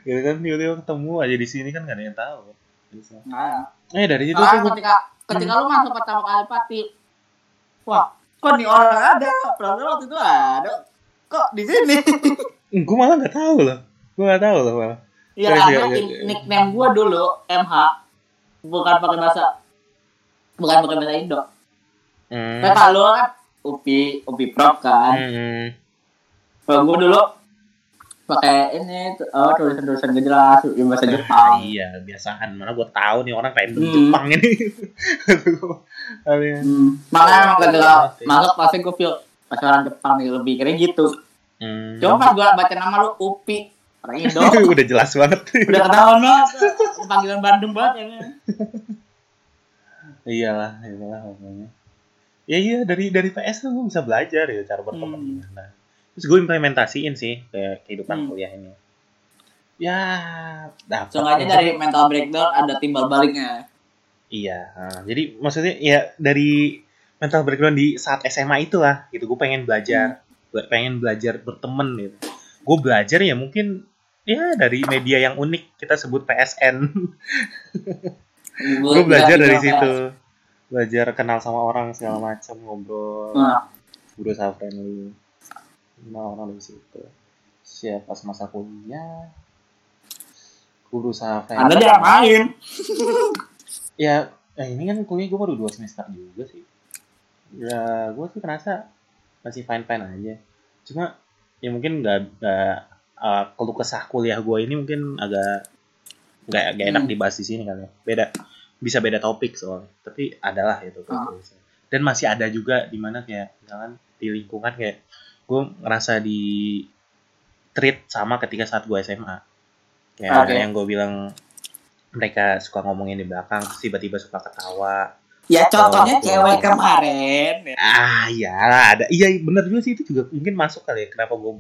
A: gitu kan tiba-tiba ketemu aja di sini kan gak ada yang tahu. Bisa.
B: Nah,
A: Eh dari situ tuh gue
B: ketika ketika lu masuk pertama kali party, wah, kok nih orang ada, padahal waktu itu ada, kok di sini?
A: gue malah nggak tahu loh. Gue nggak tahu loh malah.
B: Ya
A: Iya,
B: karena
A: iya,
B: in-
A: iya.
B: nickname gua dulu MH bukan pakai bahasa bukan pakai bahasa Indo.
A: Hmm.
B: Kan kalau kan Upi Upi Prop kan.
A: Hmm.
B: Kalau gua dulu pakai ini oh tulisan-tulisan gak jelas yang bahasa Jepang.
A: Iya biasaan. Mana gue tahu nih orang kayak
B: Hmm.
A: Jepang ini.
B: Hmm. Makanya emang ketika
A: Iya,
B: masuk pasti gua feel masih orang Jepang nih lebih kira gitu.
A: Hmm.
B: Cuma pas gua baca nama lu Upi orang Indo
A: udah jelas banget.
B: udah ketahuan banget panggilan Bandung banget ya kan?
A: iyalah iyalah pokoknya ya iya dari dari PS tuh gue bisa belajar ya cara berteman
B: Hmm.
A: gimana terus gue implementasiin sih ke kehidupan
B: Hmm.
A: kuliah ini ya dapat
B: Seenggaknya dari mental breakdown ada timbal baliknya.
A: iya nah, jadi maksudnya ya dari mental background di saat SMA itulah gitu gue pengen belajar Gue pengen belajar berteman gitu gue belajar ya mungkin ya dari media yang unik. Kita sebut PSN gue belajar dari situ. Belajar kenal sama orang segala macam ngobrol.
B: Nah,
A: berusaha friendly. Kenal orang dari situ. Siapa pas masa kuliah gue berusaha friendly.
B: Anda jangan main.
A: ya eh, ini kan kuliah gue baru dua semester juga sih. Ya gue sih kerasa masih fine fine aja. Cuma ya mungkin nggak nggak uh, keluh kesah kuliah gue ini mungkin agak nggak nggak enak
B: Hmm.
A: dibahas di sini kali ya beda bisa beda topik soalnya tapi adalah itu
B: Ah.
A: dan masih ada juga di mana kayak misalkan di lingkungan kayak gue ngerasa di treat sama ketika saat gue SMA kayak
B: Oke.
A: yang gue bilang mereka suka ngomongin di belakang tiba-tiba suka ketawa
B: Ya contohnya
A: Oh,
B: cewek kemarin.
A: ah iya ada iya bener juga sih itu juga mungkin masuk kali ya kenapa gue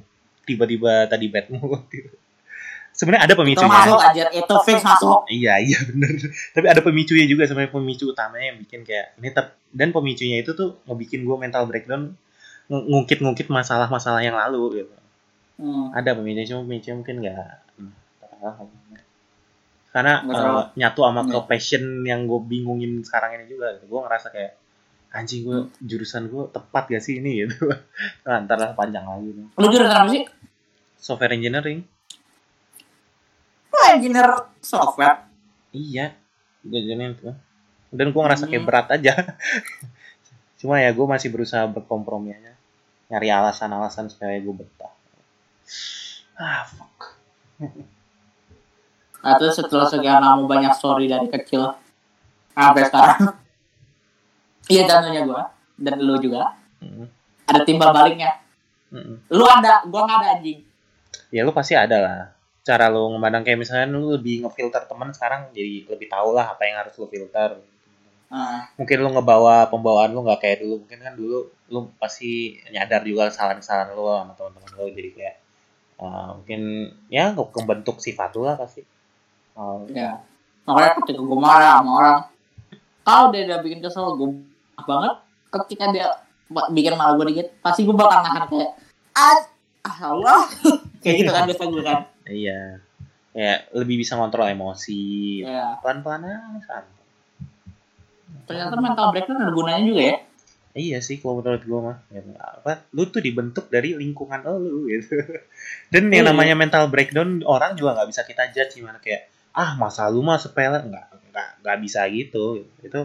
A: tiba-tiba tadi bad mood gitu. sebenarnya ada
B: Itu
A: pemicunya
B: masuk aja, itu fix masuk.
A: iya iya bener tapi ada pemicunya juga sebenarnya pemicu utamanya yang bikin kayak ini tep- dan pemicunya itu tuh ngebikin gue mental breakdown ng- ngungkit-ngungkit masalah-masalah yang lalu gitu
B: Hmm.
A: ada pemicunya cuma pemicunya mungkin nggak hmm, karena eh, nyatu sama
B: Iya.
A: ke passion yang gue bingungin sekarang ini juga gitu. gue ngerasa kayak anjing gue jurusan gue tepat gak sih ini gitu nah, ntar lah panjang lagi nih
B: Lu jurusan apa sih?
A: software engineering
B: Lu engineer software.
A: iya gue jalanin tuh dan gue ngerasa kayak
B: Hmm.
A: berat aja cuma ya gue masih berusaha berkompromi aja nyari alasan-alasan supaya gue betah ah fuck
B: Nah, terus setelah sekian lama banyak story dari kecil sampai sekarang. Iya contohnya gua dan lu juga.
A: Mm,
B: ada timbal baliknya.
A: mm.
B: Lu ada, gua nggak ada anjing.
A: ya lu pasti ada lah. Cara lu memandang kayak misalnya lu lebih ngefilter teman sekarang jadi lebih tahu lah apa yang harus lu filter.
B: Nah,
A: mungkin lu ngebawa pembawaan lu nggak kayak dulu. Mungkin kan dulu lu pasti nyadar juga kesalahan-kesalahan lu sama teman-teman lu jadi kayak uh, mungkin ya kebentuk sifat lu lah pasti. Uh,
B: ya. Makanya ketika gua marah sama orang, kalau dia udah bikin kesel, gua marah banget. Ketika dia bikin marah gua dikit, pasti gua bakal nahan kayak, ah, ah, Allah. kayak gitu kan biasa gua kan.
A: iya ya lebih bisa ngontrol emosi
B: Ya.
A: pelan-pelan aja santai
B: Ternyata mental breakdown ada gunanya juga ya.
A: Iya sih kalau menurut gue mah Ya, apa lu tuh dibentuk dari lingkungan lu gitu dan yang
B: Iya.
A: namanya mental breakdown orang juga nggak bisa kita judge gimana kayak ah masa lu mah sepele nggak nggak nggak bisa gitu itu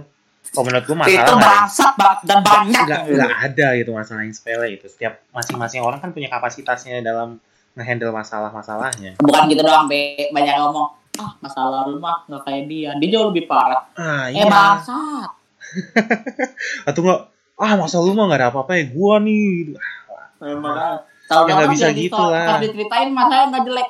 A: kalau menurut gue masalah
B: itu bangsat banget dan banyak.
A: nggak nggak ada gitu masalah yang sepele itu setiap masing-masing orang kan punya kapasitasnya dalam ngehandle masalah-masalahnya
B: Bukan gitu doang, Be. Banyak yang ngomong, ah masalah rumah nggak kayak dia. Dia jauh lebih parah.
A: ah
B: Eh
A: iya
B: bangsat.
A: atau nggak ah masa lu mah nggak ada apa-apa ya gua nih
B: Tahu
A: Ya, nggak bisa gitu lah.
B: Pas diceritain masalah nggak jelek,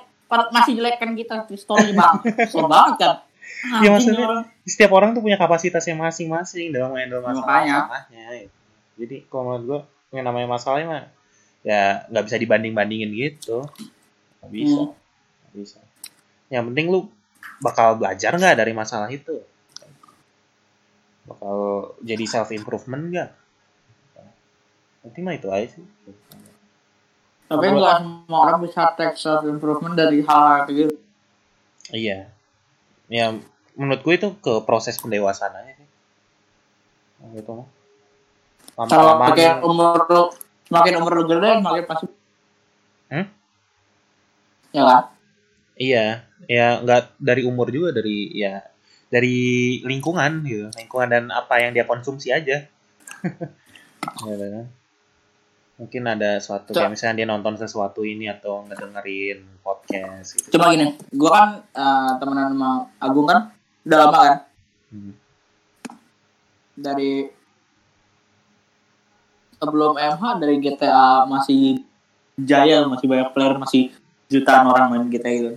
B: masih jelek kan kita di story bang. So banget kan.
A: Ya, maksudnya-
B: orang.
A: setiap orang tuh punya kapasitasnya masing-masing dalam handle
B: Makanya.
A: masalah-masalahnya. gitu. Jadi kalau menurut gua yang namanya masalahnya mah ya nggak bisa dibanding-bandingin gitu. Nggak bisa,
B: Hmm.
A: nggak bisa. Yang penting lu bakal belajar nggak dari masalah itu? Bakal jadi self improvement nggak? Nanti mah itu aja sih.
B: Tapi nggak semua orang bisa take self improvement dari hal kayak gitu.
A: Iya. Ya menurut gue itu ke proses pendewasaan aja sih. Nah, Gitu mah.
B: Kalau makin umur lu, semakin umur lu gede, makin pasti.
A: Hmm?
B: Ya kan?
A: Iya, ya nggak dari umur juga dari ya dari lingkungan gitu, lingkungan dan apa yang dia konsumsi aja. Gitu kan. Mungkin ada suatu kayak misalnya dia nonton sesuatu ini atau ngedengerin podcast gitu.
B: Coba gini, gua kan eh, temenan sama Agung kan, udah lama kan?
A: Hmm.
B: dari sebelum MH dari GTA masih jaya masih banyak player masih jutaan orang main GTA itu.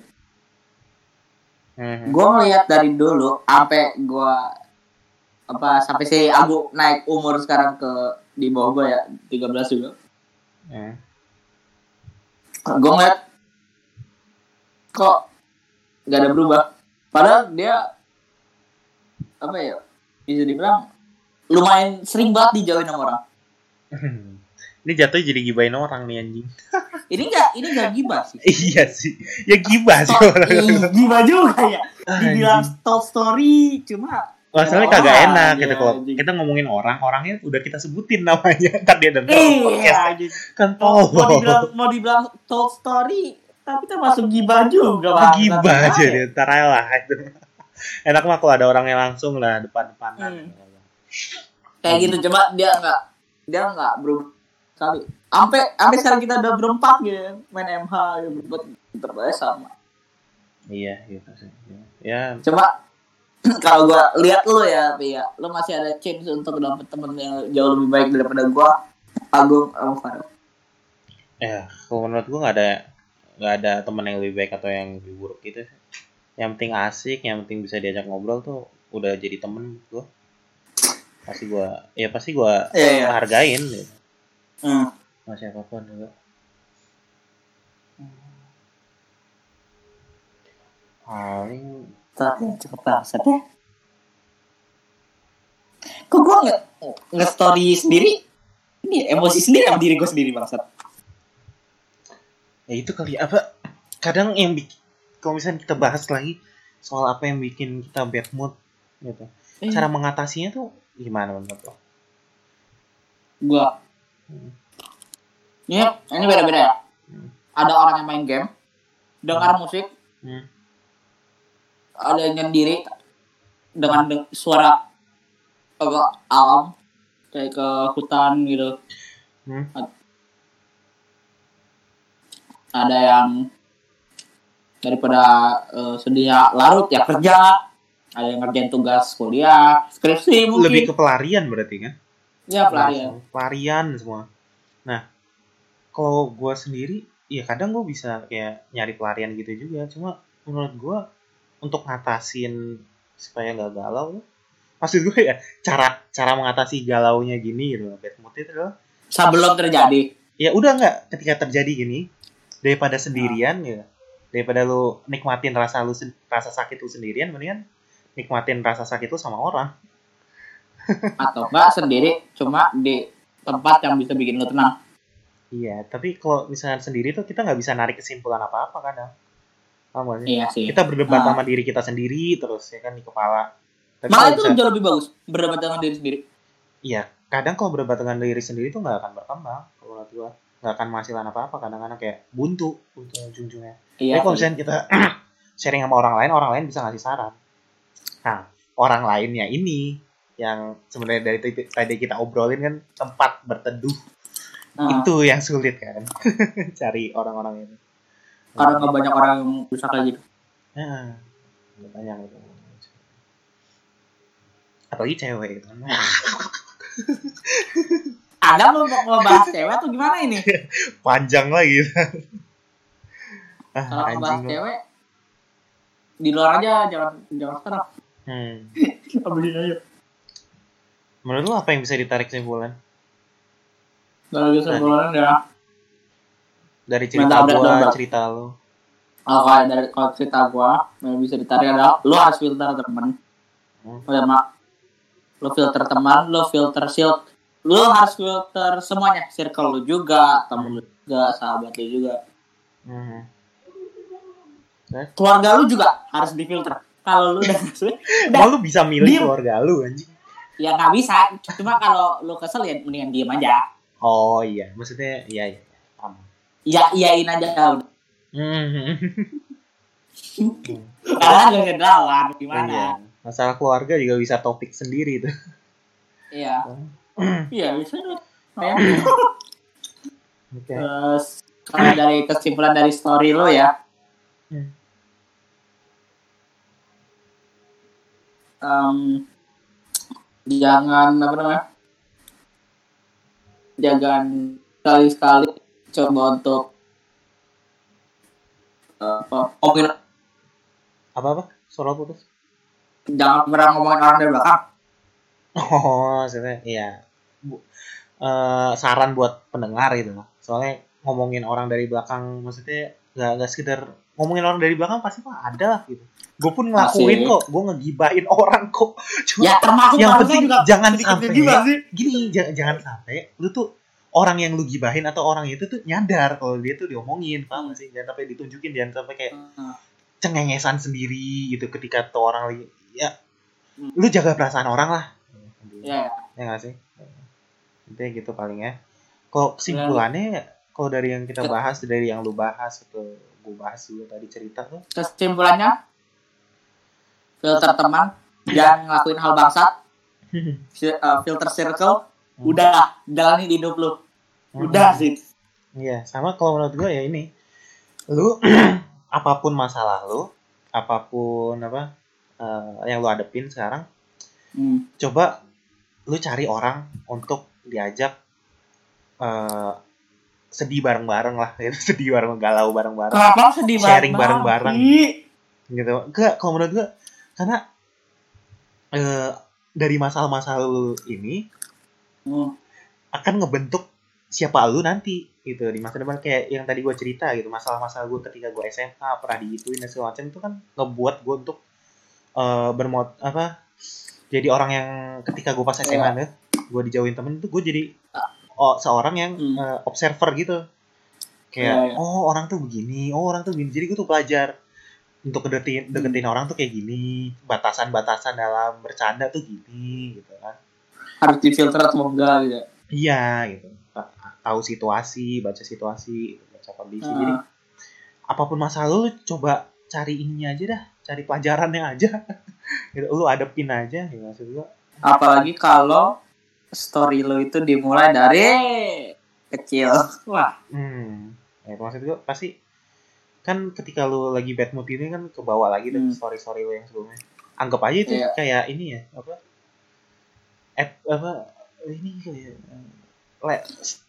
A: Mhm.
B: Gue ngeliat dari dulu sampai gue apa sampai si Agu naik umur sekarang ke di bawah gue ya 13 juga.
A: Hmm.
B: Gue ngeliat kok gak ada berubah. Padahal dia apa ya bisa dibilang lumayan sering banget dijauhin sama orang.
A: Ini jatuhnya jadi gibain orang nih anjing.
B: Ini enggak ini enggak gibah sih.
A: iya sih. Ya gibah sih
B: Oh,
A: orang.
B: iya, gibah juga ya. Dibilang told story cuma
A: Masalahnya
B: orang
A: kagak enak
B: aja,
A: gitu kalau kita ngomongin orang, orangnya udah kita sebutin namanya. Ntar dia denger
B: iya
A: podcast
B: anjing.
A: kan
B: mau, mau dibilang mau dibilang told story tapi termasuk gibah juga
A: Oh,
B: Bang.
A: gibah aja
B: ya.
A: dia, ntar aja lah itu. Enak mah kalau ada orangnya langsung lah depan-depanan.
B: kayak gitu coba dia enggak dia enggak berubah sekali sampai sampai sekarang kita udah berempat gitu main MH ya berempat terbaik sama
A: Iya, gitu sih. Ya,
B: coba kalau gua lihat lu ya ya lu masih ada chance untuk dapet temen yang jauh lebih baik daripada gua Agung sama Farel
A: ya kalau menurut gua nggak ada nggak ada teman yang lebih baik atau yang lebih buruk gitu. Yang penting asik, yang penting bisa diajak ngobrol tuh udah jadi temen gua. Pasti gua, ya pasti gua
B: Iya, iya.
A: hargain gitu.
B: hmm.
A: Sama siapa pun juga. Paling
B: tapi cepet banget ya kok gue nggak nge story sendiri? ini emosi sendiri sama diri gue sendiri bangsat
A: ya itu kali. Apa kadang yang bikin kalau misalnya kita bahas lagi soal apa yang bikin kita bad mood gitu. Cara mengatasinya tuh gimana menurut lo?
B: Gua.
A: Hmm.
B: ini ini beda beda ya.
A: Hmm.
B: ada orang yang main game dengar musik
A: Hmm.
B: Ada yang nyendiri dengan de- suara agak alam kayak ke hutan gitu.
A: Hmm.
B: ada yang daripada eh, sedihnya larut ya kerja ada yang ngerjain tugas kuliah skripsi mungkin.
A: Lebih ke pelarian berarti kan?
B: ya pelarian.
A: pelarian semua. Nah kalau gue sendiri ya kadang gue bisa kayak nyari pelarian gitu juga. Cuma menurut gue untuk ngatasin supaya nggak galau. Maksud gue ya cara cara mengatasi galaunya gini gitu bad mood itu adalah
B: sebelum terjadi.
A: Ya udah nggak ketika terjadi gini daripada sendirian ya daripada lu nikmatin rasa lu rasa sakit lu sendirian mendingan nikmatin rasa sakit lu sama orang.
B: Atau enggak sendiri cuma di tempat yang bisa bikin lu tenang.
A: Iya tapi kalau misalnya sendiri tuh kita nggak bisa narik kesimpulan apa apa kadang paham gak sih?
B: iya sih
A: kita berdebat
B: Ah.
A: sama diri kita sendiri terus ya kan di kepala tapi
B: malah itu
A: bisa-
B: jauh lebih bagus berdebat dengan diri sendiri
A: iya kadang kalau berdebat dengan diri sendiri tuh nggak akan berkembang kalau menurut gua nggak akan menghasilkan apa apa kadang-kadang kayak buntu buntu ujung-ujungnya
B: iya
A: Tapi kalau misalnya kita sharing sama orang lain, orang lain bisa ngasih saran. Nah, orang lainnya ini yang sebenarnya dari tadi tadi kita obrolin kan tempat berteduh
B: Ah,
A: itu yang sulit kan cari orang-orang ini.
B: Karena nggak banyak orang yang bisa kayak gitu
A: Nah, nggak banyak itu. Apalagi cewek itu.
B: ada mau mau bahas cewek tuh gimana ini
A: Panjang lagi. ah,
B: kalau
A: lo.
B: cewek di luar aja jangan jangan sekarang
A: Hmm.
B: aja
A: Menurut lo apa yang bisa ditarik kesimpulan
B: kalau keluaran ya
A: dari cerita
B: Mental
A: gua,
B: breakdown.
A: cerita lo?
B: kalau kayak dari kalau cerita gua yang bisa ditarik adalah lu harus filter temen
A: Hmm.
B: mak lu filter teman lu filter shield lu harus filter semuanya circle lu juga temen lu juga sahabat lu juga
A: Hmm.
B: keluarga lu juga harus difilter kalau lu udah udah
A: lu bisa milih
B: Diem.
A: keluarga lu anjing?
B: ya nggak bisa cuma kalau lu kesel ya mendingan diem aja
A: Oh iya, maksudnya iya iya.
B: Ya iyain aja udah
A: Hmm.
B: karena gak dilawan gimana
A: Iya. Masalah keluarga juga bisa topik sendiri tuh.
B: iya iya bisa tuh. Ya.
A: Oke.
B: terus kalau dari kesimpulan dari story lo ya
A: Hmm.
B: Em, jangan apa namanya jangan sekali-sekali coba untuk eh, apa ngomongin
A: Apa apa? Suara putus.
B: jangan pernah ngomongin orang dari belakang
A: Oh, maksudnya iya. Bu, eh, saran buat pendengar gitu loh. Soalnya ngomongin orang dari belakang maksudnya nggak nggak sekedar ngomongin orang dari belakang pasti mah ada lah gitu. Gue pun ngelakuin
B: Pasti.
A: kok, gue ngegibahin orang kok. Cuma
B: ya termasuk
A: yang penting
B: juga
A: jangan sampai gini jangan, jangan sampai lu tuh orang yang lu gibahin atau orang itu tuh nyadar kalau dia tuh diomongin paham gak sih? Jangan sampai ditunjukin jangan sampai kayak
B: Hmm.
A: cengengesan sendiri gitu ketika tuh orang lagi ya
B: Hmm.
A: lu jaga perasaan orang lah.
B: Ya.
A: Ya nggak sih? Intinya gitu paling ya. Kok kesimpulannya kalau dari yang kita bahas dari yang lu bahas atau gue bahas juga tadi cerita tuh.
B: Kesimpulannya? Filter teman jangan ngelakuin hal bangsat. Eh, filter circle. Udah jalani di hidup lu udah sih
A: Iya, sama kalau menurut gue ya ini. Lu apa pun masalah lu, apa pun apa eh, yang lu hadepin sekarang,
B: Hmm.
A: coba lu cari orang untuk diajak eh, sedih bareng-bareng lah, gitu. sedih bareng galau bareng-bareng
B: kenapa sedih
A: Sharing
B: banget?
A: bareng-bareng. Gitu. Enggak, kalau menurut gue karena eh, dari masalah-masalah lu ini
B: Hmm.
A: akan ngebentuk siapa lu nanti gitu. Di masa depan kayak yang tadi gue cerita gitu. Masalah-masalah gue ketika gue SMA pernah diituin dan segala macam itu kan ngebuat gue untuk eh bermot apa jadi orang yang ketika gue pas SMA
B: Iya.
A: nih gue dijauhin temen itu gue jadi oh, seorang yang
B: Hmm.
A: eh, observer gitu. Kayak
B: Iya, iya.
A: oh orang tuh begini oh orang tuh begini. Jadi gue tuh belajar untuk deketin deketin orang tuh kayak gini. Batasan-batasan dalam bercanda tuh gini gitu kan.
B: Harus difilter atau enggak gitu.
A: Iya gitu tahu situasi baca situasi baca kondisi.
B: Hmm.
A: jadi apa pun masalah lu coba cari ininya aja dah cari pelajarannya aja. Gitu lu adepin aja gitu maksud gua.
B: Apalagi kalau story lo itu dimulai dari kecil. Wah.
A: Hmm ya, maksud gua pasti kan ketika lu lagi bad mood ini kan ke bawah lagi tuh
B: Hmm.
A: story story lu yang sebelumnya. Anggap aja itu
B: Iya.
A: kayak ini ya apa? App apa? Ini kayak le, s-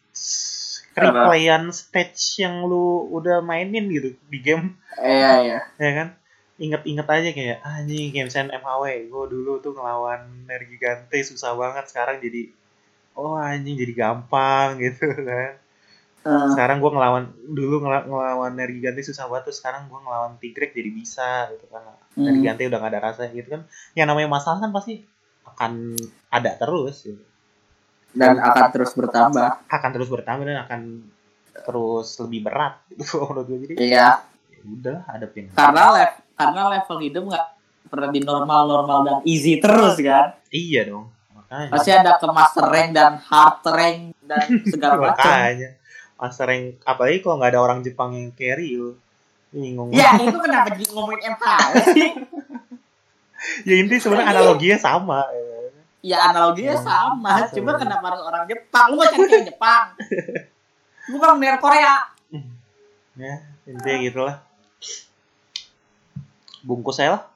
A: replayan stage yang lu udah mainin gitu di game.
B: Iya iya.
A: Ya kan? Inget-inget aja kayak ah anjing kayak misalnya MHW gue dulu tuh ngelawan Nergigante susah banget. Sekarang jadi oh anjing jadi gampang gitu kan.
B: Eh,
A: sekarang gue ngelawan dulu ngela- ngelawan Nergigante susah banget tuh sekarang gue ngelawan Tigrex jadi bisa gitu kan.
B: Hmm.
A: Nergigante udah gak ada rasa gitu kan. Yang namanya masalah kan pasti akan ada terus gitu.
B: Dan akan terus bertambah.
A: akan terus bertambah dan akan terus lebih berat. Gitu menurut gue jadi.
B: Iya.
A: Ya udah hadapin.
B: Karena level karena level hidup nggak pernah di normal normal dan easy terus kan?
A: Iya dong makanya.
B: Pasti ada ke master rank dan hard rank dan segala macam.
A: Makanya. Master rank apalagi kalau nggak ada orang Jepang yang carry lu bingung.
B: Ya itu kenapa jadi ngomongin sih
A: ya inti sebenarnya analoginya sama.
B: ya analoginya sama cuma kenapa harus orang Jepang? Lu kan cewek Jepang. Lu kan dari Korea.
A: Ya intinya gitulah. Bungkus saya lah